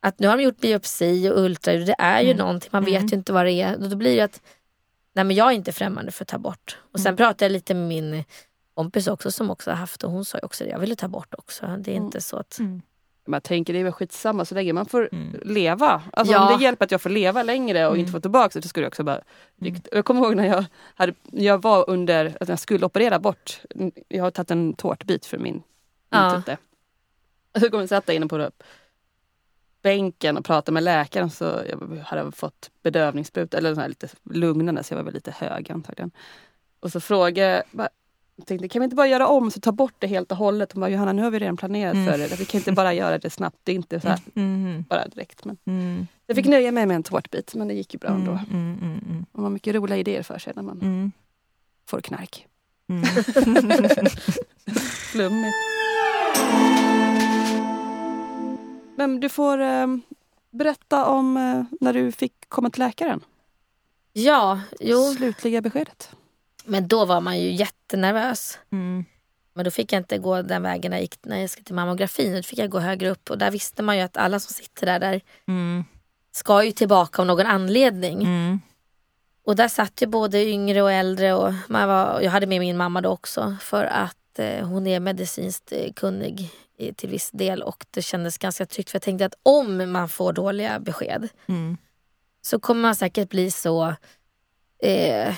att nu har de gjort biopsi och ultraljud. Det är ju Mm. någonting, man vet Mm. ju inte vad det är. Och då blir det att nej men jag är inte främmande för att ta bort. Och sen Mm. pratade jag lite med min kompis också som också har haft och hon sa ju också det. Jag ville ta bort också. Det är Mm. inte så att... Mm. Men jag tänker det är väl skitsamma så länge man får Mm. leva. Alltså Ja. om det hjälper att jag får leva längre och Mm. inte få tillbaka det så skulle jag också bara... Mm. Jag kommer ihåg när jag, hade, jag var under, att jag skulle operera bort, jag har tagit en tårtbit för min Ja. intutte. Och så kom jag satt där inne på bänken och pratade med läkaren så jag hade fått bedövningsspruta eller här lite lugnande så jag var väl lite hög antagligen. Och så frågade jag, jag tänkte kan vi inte bara göra om så ta bort det helt och hållet? Hon bara Johanna nu har vi redan planerat Mm. för det. Vi kan inte bara göra det snabbt. Det är inte så här, Mm. bara direkt. Men Mm. jag fick nöja mig med en tårtbit men det gick ju bra ändå. Mm. Mm. Mm. Man har mycket roliga idéer för sig när man Mm. får knark. Mm. [laughs] Flummigt. Men du får eh, berätta om eh, när du fick komma till läkaren. Ja, jo. Slutliga beskedet. Men då var man ju jättenervös. Mm. Men då fick jag inte gå den vägen jag, gick, när jag skulle till mammografin. Då fick jag gå högre upp och där visste man ju att alla som sitter där, där Mm. ska ju tillbaka av någon anledning. Mm. Och där satt ju både yngre och äldre och man var, jag hade med min mamma då också för att eh, hon är medicinskt eh, kunnig till viss del och det kändes ganska tryggt för jag tänkte att om man får dåliga besked Mm. så kommer man säkert bli så eh,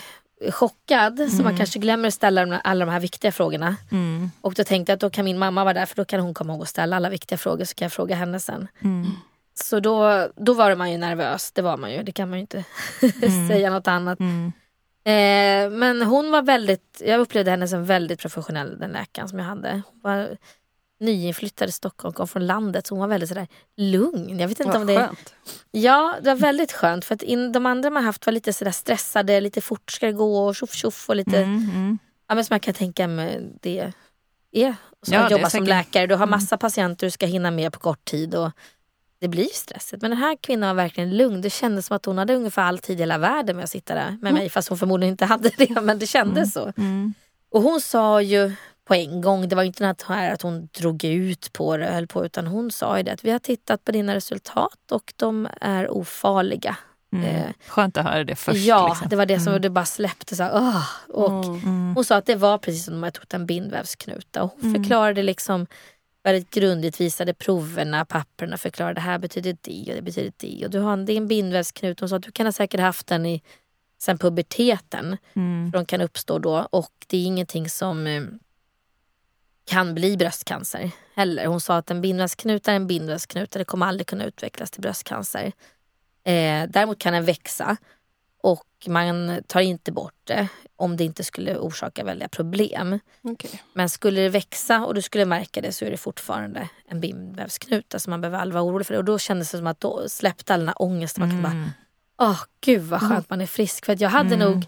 chockad så man Mm. kanske glömmer att ställa alla de här viktiga frågorna. Mm. Och då tänkte jag att då kan min mamma vara där för då kan hon komma ihåg att ställa alla viktiga frågor så kan jag fråga henne sen. Mm. Så då, då var man ju nervös, det var man ju, det kan man ju inte [laughs] Mm. säga något annat. Mm. Eh, men hon var väldigt, jag upplevde henne som väldigt professionell den läkaren som jag hade. Hon var nyinflyttad i Stockholm, kom från landet så hon var väldigt sådär lugn. Jag vet inte om Vad det skönt. Ja, det var väldigt skönt för att in, de andra man haft var lite sådär stressade, lite fort ska det gå och tjoff tjoff och lite, Mm. Mm. ja men som jag kan tänka mig det är. Så Ja, att jobba som läkare, du har Mm. massa patienter du ska hinna med på kort tid och det blir stressigt. Men den här kvinnan var verkligen lugn. Det kändes som att hon hade ungefär all tid i hela världen med att sitta där med mig fast hon förmodligen inte hade det [laughs] men det kändes så. Mm. Och hon sa ju på en gång, det var inte något här att hon drog ut på det höll på utan hon sa ju det att vi har tittat på dina resultat och de är ofarliga. Mm. Eh, Skönt att höra det först. ja, liksom. det var det som Mm. det bara släppte. Så här, "Åh." och Mm. Mm. Hon sa att det var precis som om jag tog en bindvävsknuta. Och hon Mm. förklarade liksom väldigt grundligt, visade proverna, papperna, förklarade det här betyder det och det betyder det. Och du har en, det är en bindvävsknut. Hon sa att du kan ha säkert haft den i, sen puberteten. Mm. De kan uppstå då och det är ingenting som eh, kan bli bröstcancer heller. Hon sa att en bindvävsknut är en bindvävsknut och det kommer aldrig kunna utvecklas till bröstcancer. Eh, däremot kan den växa och man tar inte bort det om det inte skulle orsaka väldiga problem. Okej. Men skulle det växa och du skulle märka det så är det fortfarande en bindvävsknut. Alltså man behöver aldrig vara orolig för det. Och då kändes det som att då släppte all den här ångesten. Man kan bara, Mm. åh gud vad skönt man är frisk. För att jag hade Mm. nog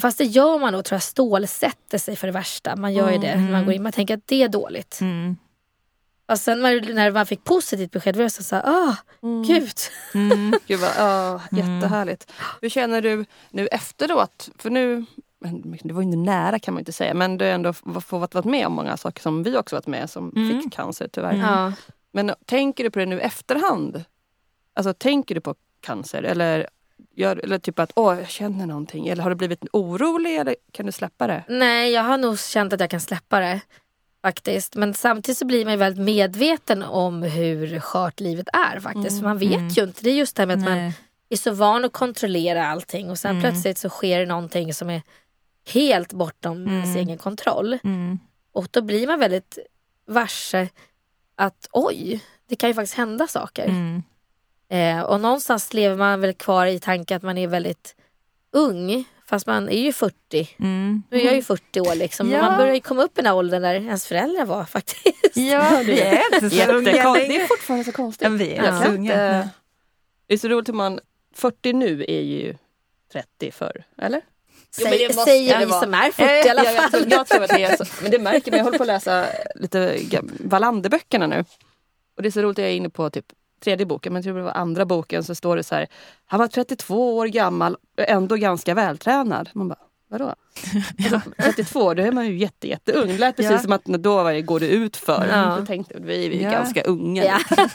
Fast det gör man nog tror jag, stålsätter sig för det värsta. Man gör ju det när man går in. Man tänker att det är dåligt. Mm. Och sen när, när man fick positivt besked var jag så såhär, åh gud. Mm. [laughs] Gud vad, ja, Mm. jättehärligt. Hur känner du nu efteråt? För nu, men det var ju inte nära kan man inte säga, men du har ändå fått vara med om många saker som vi också varit med som Mm. fick cancer tyvärr. Mm. Ja. Men tänker du på det nu efterhand? Alltså tänker du på cancer eller, gör, eller typ att åh jag känner någonting eller har du blivit orolig eller kan du släppa det? Nej jag har nog känt att jag kan släppa det. Faktiskt. Men samtidigt så blir man ju väldigt medveten om hur skört livet är faktiskt. För man vet Mm. ju inte. Det är just det här med att man Nej. är så van att kontrollera allting och sen Mm. plötsligt så sker det någonting som är helt bortom ens Mm. egen kontroll. Mm. Och då blir man väldigt varse att oj, det kan ju faktiskt hända saker. Eh, och någonstans lever man väl kvar i tanken att man är väldigt ung. Fast man är ju 40. Mm. Nu är jag ju 40 år liksom. Ja. Man börjar ju komma upp i den här åldern där ens föräldrar var faktiskt. Ja, vi är inte så unga det är fortfarande så konstigt. Ja, vi är Ja. så unga. Eh, Det är så roligt hur man, 40 nu är ju 30 förr, eller? Jo, men Säg, måste säger det vi som är 40 i alla Eh, jag, fall. jag, jag tror att det är så. Men det märker man, jag håller på att läsa lite Wallander-böckerna nu. Och det är så roligt, jag är inne på typ tredje boken, men jag tror det var andra boken, så står det så här. Han var 32 år gammal, ändå ganska vältränad. Man bara, Vadå? [laughs] Alltså, 32, då är man ju jätte, jätteung. Det lät precis Ja. som att när då var det, går det ut för. Ja. Då tänkte jag, vi är ju Ja. ganska unga. Ja. [laughs]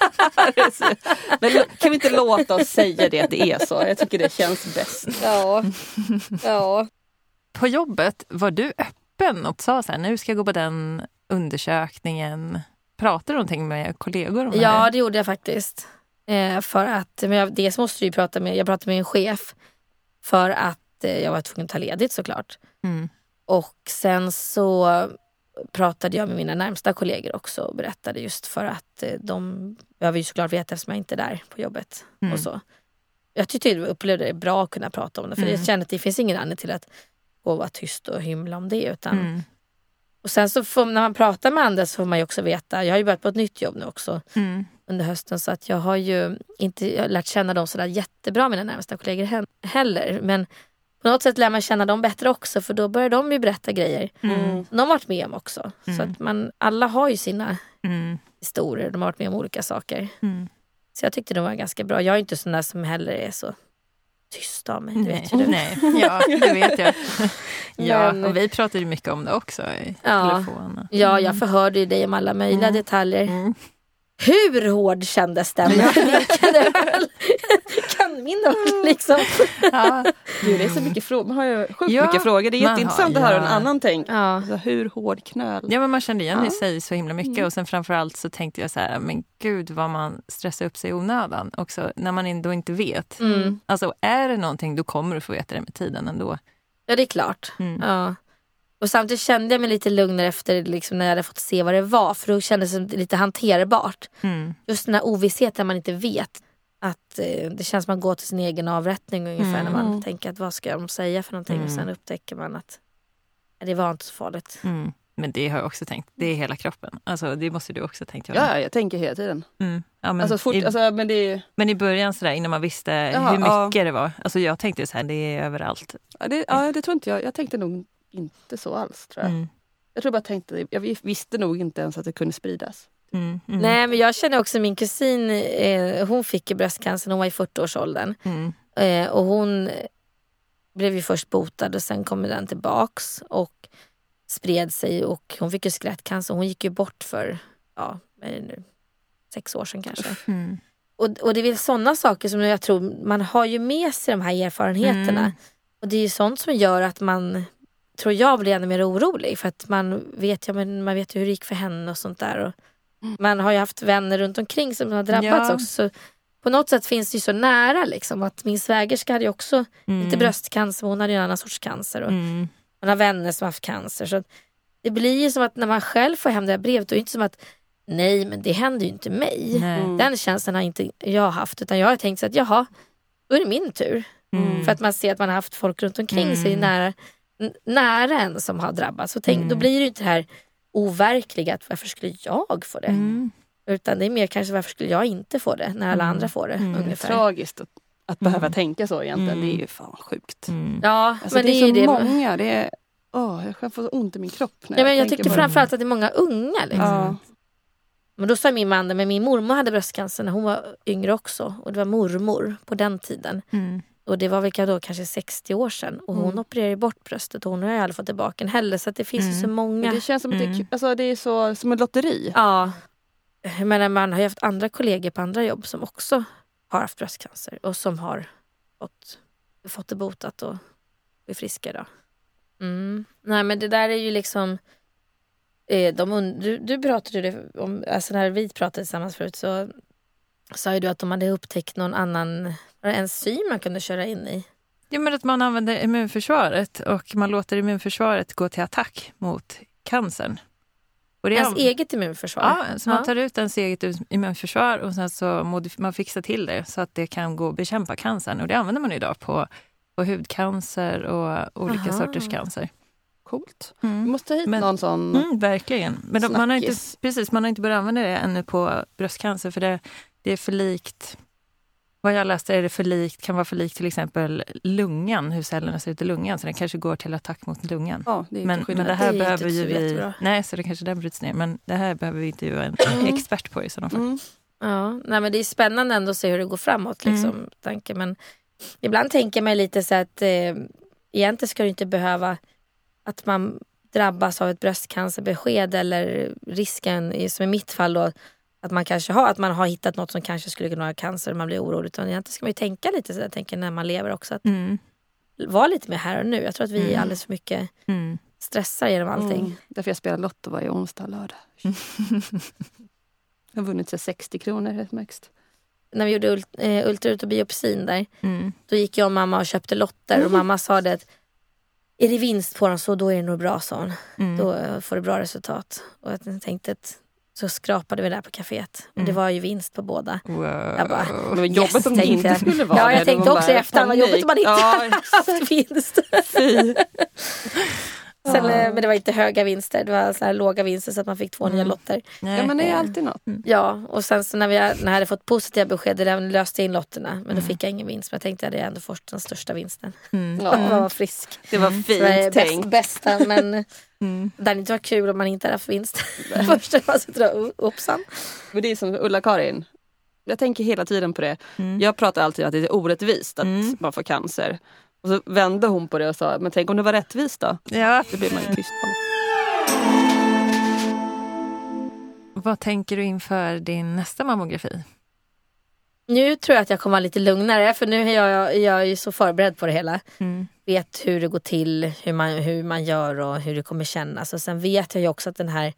Men kan vi inte låta oss säga det att det är så? Jag tycker det känns bäst. Ja. ja. På jobbet, var du öppen och sa så här, nu ska jag gå på den undersökningen? Pratade du någonting med kollegor om Ja, det? det gjorde jag faktiskt. Eh, för att, men jag, dels måste du prata med, jag pratade med en chef för att eh, jag var tvungen att ta ledigt såklart. Mm. Och sen så pratade jag med mina närmsta kollegor också och berättade just för att eh, de behöver ju såklart veta eftersom jag inte är där på jobbet. Mm. och så. Jag tyckte jag upplevde det bra att kunna prata om det för Mm. jag kände att det finns ingen anledning till att gå och vara tyst och hymla om det. Utan, Mm. Och sen så får, när man pratar med andra så får man ju också veta, jag har ju börjat på ett nytt jobb nu också Mm. under hösten så att jag har ju inte jag har lärt känna dem sådär jättebra, mina närmsta kollegor he- heller. Men på något sätt lär man känna dem bättre också för då börjar de ju berätta grejer Mm. de har varit med om också. Så Mm. att man, alla har ju sina Mm. historier, de har varit med om olika saker. Mm. Så jag tyckte de var ganska bra. Jag är inte sån där som heller är så tyst av mig. Det vet ju du. nej, ja det vet jag. [laughs] ja, Men- och vi pratade mycket om det också i Ja. telefon. Ja, jag förhörde ju dig om alla möjliga Mm. detaljer. Mm. Hur hård kändes den? [laughs] [laughs] min [laughs] liksom. Ja. Gud, det är så mycket frågor. Man har ju sjukt Ja, mycket frågor. Det är jätteintressant har- att höra en ja. annan tänk. Ja. Alltså, hur hård knöl? Ja men man kände igen Ja. i sig så himla mycket och sen framförallt så tänkte jag så här, men gud vad man stressar upp sig i onödan också när man ändå inte vet. Mm. Alltså är det någonting då kommer du få veta det med tiden ändå. ja, det är klart. Mm. Ja. Och samtidigt kände jag mig lite lugnare efter liksom, när jag hade fått se vad det var. För då kändes det lite hanterbart. Mm. Just den här ovissheten man inte vet. Att eh, Det känns som att man går till sin egen avrättning ungefär när man Mm. tänker att vad ska de säga för någonting och Mm. sen upptäcker man att det var inte så farligt. Mm. Men det har jag också tänkt, det är hela kroppen. Alltså det måste du också tänkt göra. Ja, jag tänker hela tiden. Mm. Ja, men, Alltså, fort, i, alltså, men det men i början sådär innan man visste Jaha, hur mycket ja. det var. Alltså jag tänkte så här, det är överallt. ja, det, ja, det tror inte jag. Jag tänkte nog inte så alls. Tror jag. Mm. jag tror bara tänkte, jag visste nog inte ens att det kunde spridas. Mm. Mm. Nej men jag känner också min kusin, eh, hon fick bröstcancer hon var i 40-årsåldern. Mm. Eh, och hon blev ju först botad och sen kom den tillbaks och spred sig och hon fick ju skelettcancer. Hon gick ju bort för, ja, är det nu, sex år sedan kanske. Mm. Och, och det är väl sådana saker som jag tror, man har ju med sig de här erfarenheterna. Mm. Och det är ju sånt som gör att man, tror jag, blir ännu mer orolig. För att man vet, ja, men man vet hur det gick för henne och sånt där. Och Man har ju haft vänner runt omkring som har drabbats Ja. också. Så på något sätt finns det ju så nära liksom. Att min svägerska hade ju också Mm. lite bröstcancer, hon hade ju en annan sorts cancer. Och Mm. Man har vänner som har haft cancer. Så det blir ju som att när man själv får hem det här brevet, då är det inte som att nej men det händer ju inte mig. Mm. Den känslan har inte jag haft utan jag har tänkt så att jaha, då är det min tur. Mm. För att man ser att man har haft folk runt omkring sig Mm. nära, nära en som har drabbats. Och tänk, Då Mm. blir det ju inte det här overkliga att varför skulle jag få det? Mm. Utan det är mer kanske varför skulle jag inte få det när alla Mm. andra får det. Mm. ungefär. Tragiskt att, att behöva Mm. tänka så egentligen. Mm. Det är ju fan sjukt. Mm. Ja, Alltså, men det, det, är så det. många. Det är, åh, jag kan få så ont i min kropp. När Ja, men jag tänker tycker framförallt att det är många unga. Liksom. Ja. Men då sa min man det, men min mormor hade bröstcancer när hon var yngre också. Och det var mormor på den tiden. Mm. Och det var vilka då kanske 60 år sedan. Och hon Mm. opererade ju bort bröstet och hon har ju aldrig fått tillbaka den heller. Så att det finns ju Mm. så många. Men det känns som att det, är, Mm. alltså, det är så, som ett lotteri. Ja. Menar, man har ju haft andra kollegor på andra jobb som också har haft bröstcancer. Och som har fått, fått det botat och är friska idag. Mm. Nej men det där är ju liksom eh, de und- du, du pratade ju det om, alltså när vi pratade tillsammans förut så sa ju du att de hade upptäckt någon annan enzym man kunde köra in i. Ja, men att man använder immunförsvaret och man låter immunförsvaret gå till attack mot cancern. Och det är- Ens eget immunförsvar. Ja, så man tar ut ens eget immunförsvar och sen så modif- man fixar till det så att det kan gå att bekämpa cancern. Och det använder man idag på, på hudcancer och olika Aha. sorters cancer. Coolt. Vi måste hit Men- någon sån. Mm, verkligen. Men de, man, har inte, precis, man har inte börjat använda det ännu på bröstcancer för det, det är för likt vad jag läste är det för likt, kan vara för likt till exempel lungan, hur cellerna ser ut i lungan. Så den kanske går till attack mot lungan. Ja, det är Men, men det här Det är behöver ju vi... Nej, så det kanske den bryts ner. Men det här behöver vi intervjua en expert på i sådana fall. Mm. Ja, nej, men det är spännande ändå att se hur det går framåt. Liksom, Mm. tanke. Men ibland tänker man lite så att eh, egentligen ska det inte behöva att man drabbas av ett bröstcancerbesked eller risken, som i mitt fall då, att man kanske har, att man har hittat något som kanske skulle kunna vara cancer och man blir orolig. Utan egentligen ska man ju tänka lite så jag tänker när man lever också. Att Mm. vara lite mer här och nu. Jag tror att vi Mm. alldeles för mycket Mm. stressar genom allting. Mm. Därför jag spelar Lotto varje onsdag och lördag. [laughs] Jag har vunnit så 60 kronor helt max. När vi gjorde ult, eh, ultraljud och biopsin där, Mm. då gick jag och mamma och köpte lotter och mamma sa det att är det vinst på dem så då är det nog bra sa hon. Mm. Då får du bra resultat. Och jag tänkte att så skrapade vi där på kaféet. Och det Mm. var ju vinst på båda. Wow. Jag bara, Men vad jobbigt om det inte jag. skulle vara Ja, jag det. tänkte också i efterhand, vad jobbigt om man inte hade haft vinst. [laughs] Sen, eh, men det var inte höga vinster, det var så här låga vinster så att man fick två nya Mm. lotter. Nej. Ja men det är alltid något. Ja, och sen så när, vi, när jag hade fått positiva besked, det löste jag in lotterna. Men då Mm. fick jag ingen vinst. Men jag tänkte att jag hade ändå fått den största vinsten. Mm. [laughs] Ja. Jag var frisk. Det var Det var fint bäst, tänkt. bästa, men [laughs] Mm. det hade inte varit kul om man inte hade haft vinst. Första dra uppsan. Men det är som Ulla-Karin. Jag tänker hela tiden på det. Mm. Jag pratar alltid om att det är orättvist att Mm. man får cancer. Och så vände hon på det och sa, men tänk om det var rättvist då? Ja. Det blir man ju tyst på. Vad tänker du inför din nästa mammografi? Nu tror jag att jag kommer vara lite lugnare för nu är jag, jag är ju så förberedd på det hela. Mm. Vet hur det går till, hur man, hur man gör och hur det kommer kännas. Och sen vet jag ju också att den här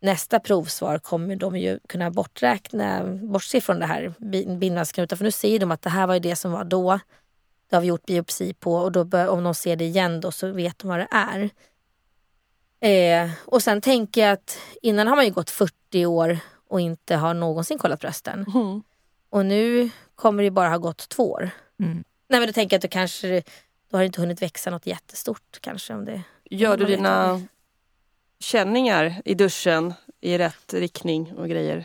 nästa provsvar kommer de ju kunna borträkna, bortse från det här bi- bindvävsknutar. För nu ser de att det här var ju det som var då. Det har vi gjort biopsi på och då bör, om de ser det igen då så vet de vad det är. Eh, och sen tänker jag att innan har man ju gått 40 år och inte har någonsin kollat brösten. Mm. Och nu kommer det bara ha gått två år. Mm. Nej men då tänker jag att då kanske då har det inte hunnit växa något jättestort kanske. Om det... Gör du Man vet dina aldrig. känningar i duschen i rätt riktning och grejer?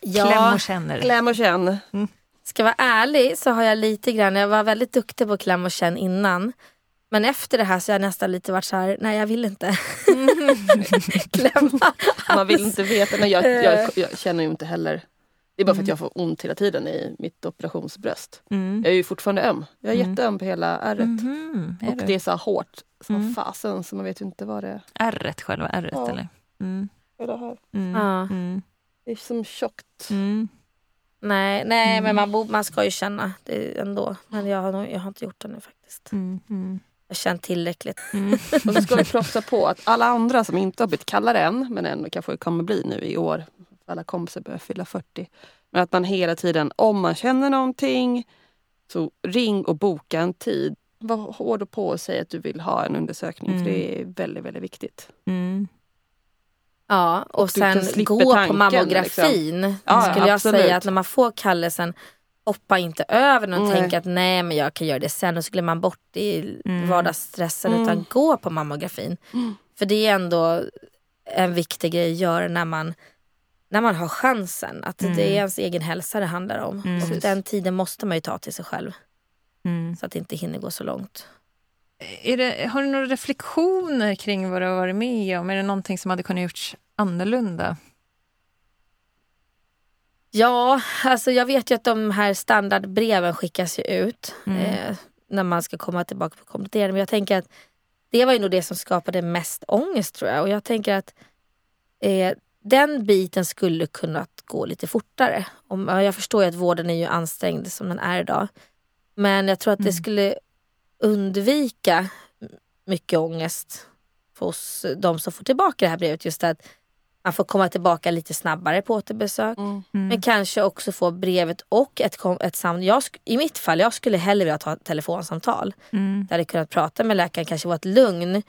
Kläm och känner. Kläm och känn. Ska jag vara ärlig så har jag lite grann, jag var väldigt duktig på att klämma och känna innan. Men efter det här så har jag nästan lite varit så här, nej jag vill inte [laughs] klämma. [laughs] Man vill inte veta. Men jag, Eh. jag, jag känner ju inte heller. Det är bara för att jag får ont hela tiden i mitt operationsbröst. Mm. Jag är ju fortfarande öm. Jag är Mm. jätteöm på hela ärret. Mhm, är Och du? det är så här hårt som Mm. fasen så man vet ju inte vad det är. Ärret, själva ärret Ja. eller? Mm. Det här? Mm. Ja. Mm. Det är som tjockt. Mm. Nej, nej Mm. men man, bo, man ska ju känna det ändå. Men jag har, nog- jag har inte gjort det nu faktiskt. Mm. Mm. Jag har känt tillräckligt. Mm. [laughs] Och så ska vi propsa på att alla andra som inte har blivit kallade än, men ändå kanske kommer bli nu i år, alla kompisar börjar fylla 40. Men att man hela tiden, om man känner någonting, så ring och boka en tid. Var hård och på och säg att du vill ha en undersökning, Mm. för det är väldigt, väldigt viktigt. Mm. Ja, och, kan sen gå på tanken, mammografin. Ja, skulle jag absolut. säga att när man får kallelsen, hoppa inte över den och Nej. tänka att nej men jag kan göra det sen och så glömmer man bort i Mm. vardagsstressen Mm. utan gå på mammografin. Mm. För det är ändå en viktig grej att göra när man, när man har chansen. Att Mm. det är ens egen hälsa det handlar om. Mm. Och den tiden måste man ju ta till sig själv Mm. så att det inte hinner gå så långt. Det, har du några reflektioner kring vad du har varit med om? Är det någonting som hade kunnat gjorts annorlunda? Ja, alltså jag vet ju att de här standardbreven skickas ut Mm. eh, när man ska komma tillbaka på komplettering. Men jag tänker att det var ju nog det som skapade mest ångest tror jag. Och jag tänker att eh, den biten skulle kunnat gå lite fortare. Om, ja, jag förstår ju att vården är ju ansträngd som den är idag. Men jag tror att det Mm. skulle undvika mycket ångest hos de som får tillbaka det här brevet. Just att man får komma tillbaka lite snabbare på återbesök. Mm. Men kanske också få brevet och ett, ett samtal. I mitt fall, jag skulle hellre vilja ta ett telefonsamtal. Mm. Där jag kunnat prata med läkaren, kanske vara ett lugn.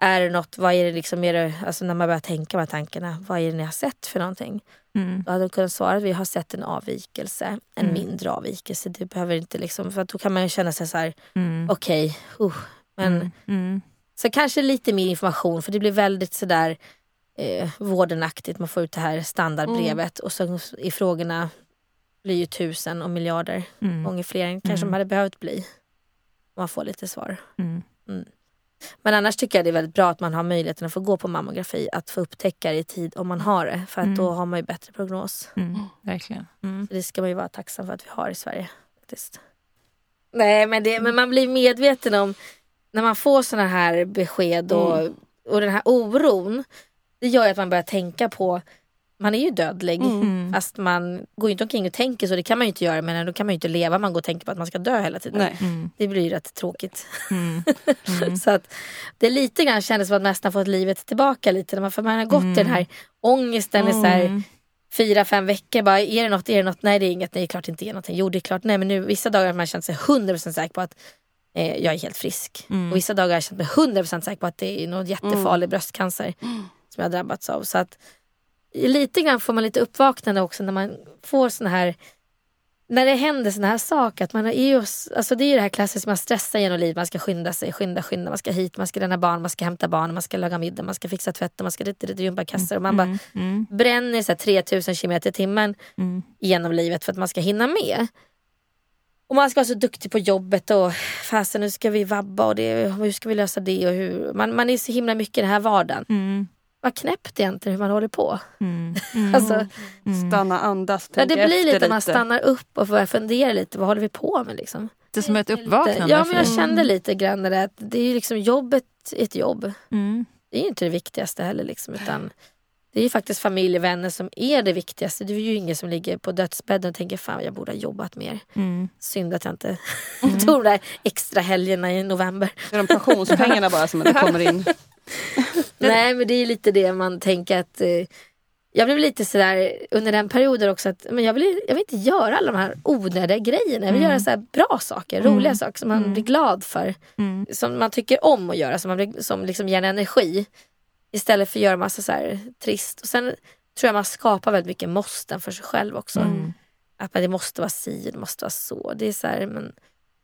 Är det något, vad är det liksom, är det, alltså när man börjar tänka de här tankarna, vad är det ni har sett för någonting? Mm. Då hade de kunnat svara att vi har sett en avvikelse, en Mm. mindre avvikelse. Det behöver inte liksom, för att då kan man ju känna sig så här, Mm. okej, uh, men Mm. Mm. så kanske lite mer information för det blir väldigt sådär eh, vårdenaktigt. Man får ut det här standardbrevet och så i frågorna blir ju tusen och miljarder Mm. gånger fler än kanske Mm. de hade behövt bli. Man får lite svar. Men annars tycker jag det är väldigt bra att man har möjligheten att få gå på mammografi. Att få upptäcka det i tid om man har det. För att Mm. då har man ju bättre prognos. Mm. Verkligen. Mm. Det ska man ju vara tacksam för att vi har i Sverige. Faktiskt. Nej men, det, men man blir medveten om när man får såna här besked och, Mm. och den här oron. Det gör ju att man börjar tänka på, man är ju dödlig. Mm. Fast man går ju inte omkring och tänker så, det kan man ju inte göra. Men då kan man ju inte leva, man går och tänker på att man ska dö hela tiden. Nej. Mm. Det blir ju rätt tråkigt. Mm. [laughs] så att det är lite grann kändes som att man nästan fått livet tillbaka lite. För man har gått i den här ångesten i så här, Mm. fyra, fem veckor. Bara, är det något? Är det något? Nej det är inget. Nej det är klart det inte är någonting. Jo det är klart. Nej men nu vissa dagar har man känt sig 100% säker på att eh, jag är helt frisk. Mm. Och vissa dagar har jag känt mig 100% säker på att det är någon jättefarlig bröstcancer som jag har drabbats av. Så att lite grann får man lite uppvaknande också när man får såna här när det händer såna här saker, att man är ju, alltså det är ju det här klassiska, man stressar genom livet, man ska skynda sig, skynda, skynda, man ska hit, man ska lämna barn, man ska hämta barn, man ska laga middag, man ska fixa tvätten, man ska dit, dit, gympakassar och man bara Mm. Mm. bränner så här 3000 km i timmen Mm. genom livet för att man ska hinna med. Och man ska vara så duktig på jobbet och fasen nu ska vi vabba och det, hur ska vi lösa det och hur. Man, man är så himla mycket i den här vardagen. Mm. Vad knäppt egentligen hur man håller på. Mm. [laughs] Mm. Alltså, Stanna, andas, ja, tänka det blir lite att man stannar upp och börjar fundera lite. Vad håller vi på med liksom? Det är som ett uppvaknande. Ja men jag kände lite grann det att det är ju liksom jobbet är ett jobb. Mm. Det är ju inte det viktigaste heller liksom utan det är ju faktiskt familj och vänner som är det viktigaste. Det är ju ingen som ligger på dödsbädden och tänker fan jag borde ha jobbat mer. Mm. Synd att jag inte [laughs] tog de där extra helgerna i november. Det är de pensionspengarna bara som [laughs] kommer in. [laughs] Nej men det är lite det man tänker att eh, jag blev lite sådär under den perioden också att men jag, vill, jag vill inte göra alla de här onödiga grejerna. Jag vill göra så bra saker, roliga saker som man blir glad för. Mm. Som man tycker om att göra, som, man blir, som liksom ger en energi. Istället för att göra massa så trist. Och sen tror jag man skapar väldigt mycket måsten för sig själv också. Mm. Att man, det måste vara si, det måste vara så. Det är så här, men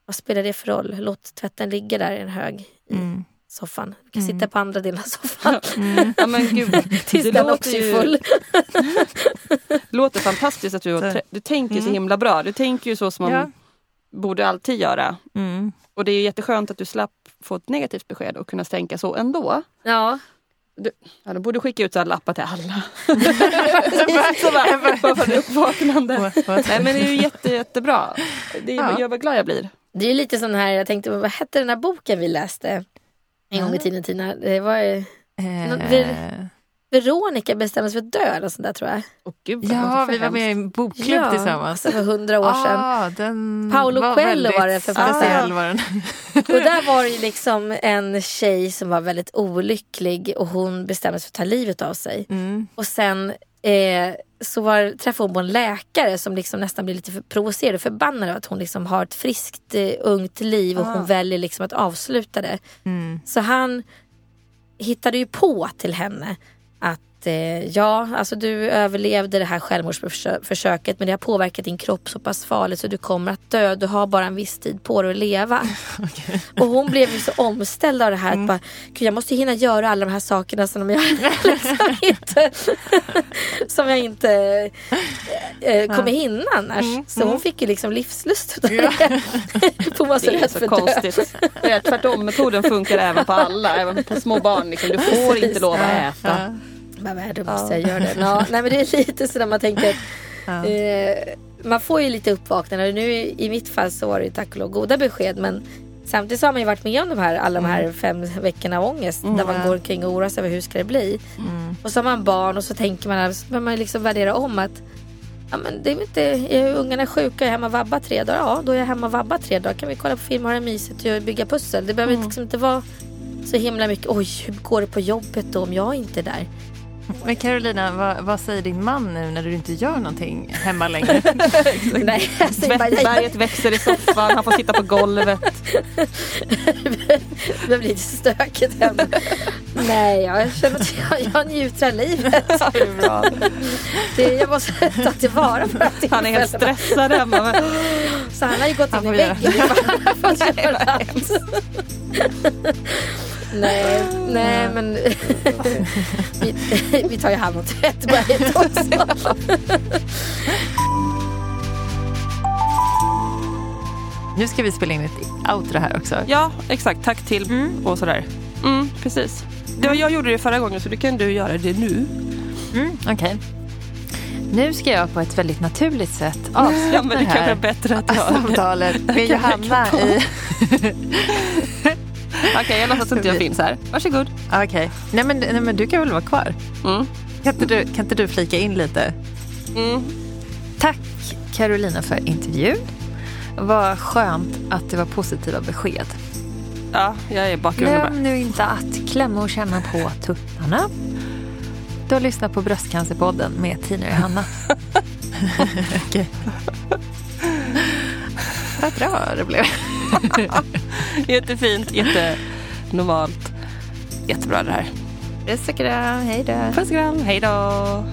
vad spelar det för roll? Låt tvätten ligga där i en hög i Mm. Soffan. Du kan sitta på andra delen av soffan. Ja, men gud, [laughs] Tills det den låter också är ju- full. [laughs] låter fantastiskt att du, Så. du tänker ju så Mm. himla bra. Du tänker ju så som man Ja. borde alltid göra. Mm. Och det är ju jätteskönt att du slapp få ett negativt besked och kunna tänka så ändå. Ja. Ja, de borde skicka ut så här lappar till alla. [laughs] så bara, bara för ett uppvaknande. Vad- vad- Nej men det är ju jätte, jättebra. Det är, Ja. Jag vad glad jag blir. Det är ju lite sån här, jag tänkte vad hette den här boken vi läste en gång i tiden Tina? Det var eh, vi- Eh, Veronica bestämde sig för att dö eller sånt där tror jag. Åh, gud, Ja, vi var med i en bokklubb tillsammans. alltså för hundra år sedan. Ah, den Paolo var Coelho var det för speciell. Var den. [laughs] Och där var det ju liksom en tjej som var väldigt olycklig och hon bestämde sig för att ta livet av sig. Mm. Och sen eh, så var, träffade hon på en läkare som liksom nästan blir lite för provocerad och förbannad över att hon liksom har ett friskt eh, ungt liv och Ah. hon väljer liksom att avsluta det. Mm. Så han hittade ju på till henne att eh, ja, alltså du överlevde det här självmordsförsöket men det har påverkat din kropp så pass farligt så du kommer att dö. Du har bara en viss tid på dig att leva. [laughs] Och hon blev ju så omställd av det här. Att bara, Gud, jag måste hinna göra alla de här sakerna som jag [laughs] liksom inte, [laughs] som jag inte eh, kommer hinna annars. Så hon fick ju liksom livslust utav det. Hon var så Det är rädd så för konstigt. Är Tvärtom-metoden funkar även på alla, även på små barn. Liksom. Du får inte lov att Ja. äta. Det, då måste jag göra det. Ja, nej men det är lite så där man tänker [laughs] Ja. eh, man får ju lite uppvaknande. Nu i mitt fall så var det ju tack och lov goda besked men samtidigt så har man ju varit med om de här, alla de här fem veckorna av ångest där man ja. går omkring och oroar sig över hur ska det bli. Mm. Och så har man barn och så tänker man, så behöver man liksom värdera om att Ja, men det är inte, är ungarna är sjuka, jag är hemma och vabbar tre dagar. Ja, då är jag hemma och vabbar tre dagar. Kan vi kolla på film och ha det mysigt och bygga pussel. Det behöver liksom inte vara så himla mycket. Oj, hur går det på jobbet då om jag inte är där? Men Carolina, vad, vad säger din man nu när du inte gör någonting hemma längre? [laughs] Nej, Tvättberget växer i soffan, han får sitta på golvet. [laughs] det blir lite stökigt hemma. Nej, jag känner att jag, jag njuter av livet. Det jag måste ta tillvara på det Han är helt stressad hemma. Men... Så han har ju gått Han in i väggen. [laughs] Nej, nej men vi, [laughs] vi tar ju hand om tvättberget också. Nu ska vi spela in ett outro här också. Ja, exakt. Tack till och sådär. Mm, precis. Det var, jag gjorde det förra gången så du kan du göra det nu. Mm, Okej. Nu ska jag på ett väldigt naturligt sätt avsluta Ja, men det det kanske är här bättre att jag... samtalet [laughs] med Johanna i... [laughs] [laughs] Okej, jag låtsas inte jag finns här. Varsågod. Okej. Nej, men, nej men du kan väl vara kvar? Mm. Kan inte du, kan inte du flika in lite? Mm. Tack Carolina för intervjun. Vad skönt att det var positiva besked. Ja, jag är bakgrunden. Glöm nu inte att klämma och känna på tuttarna. Du har lyssnat på Bröstcancerpodden med Tina och. [laughs] [laughs] Okej. Vad bra det blev. [laughs] Jättefint, jättenormalt. Jättebra det här. Puss och kram, hej då. Puss och kram, hej då.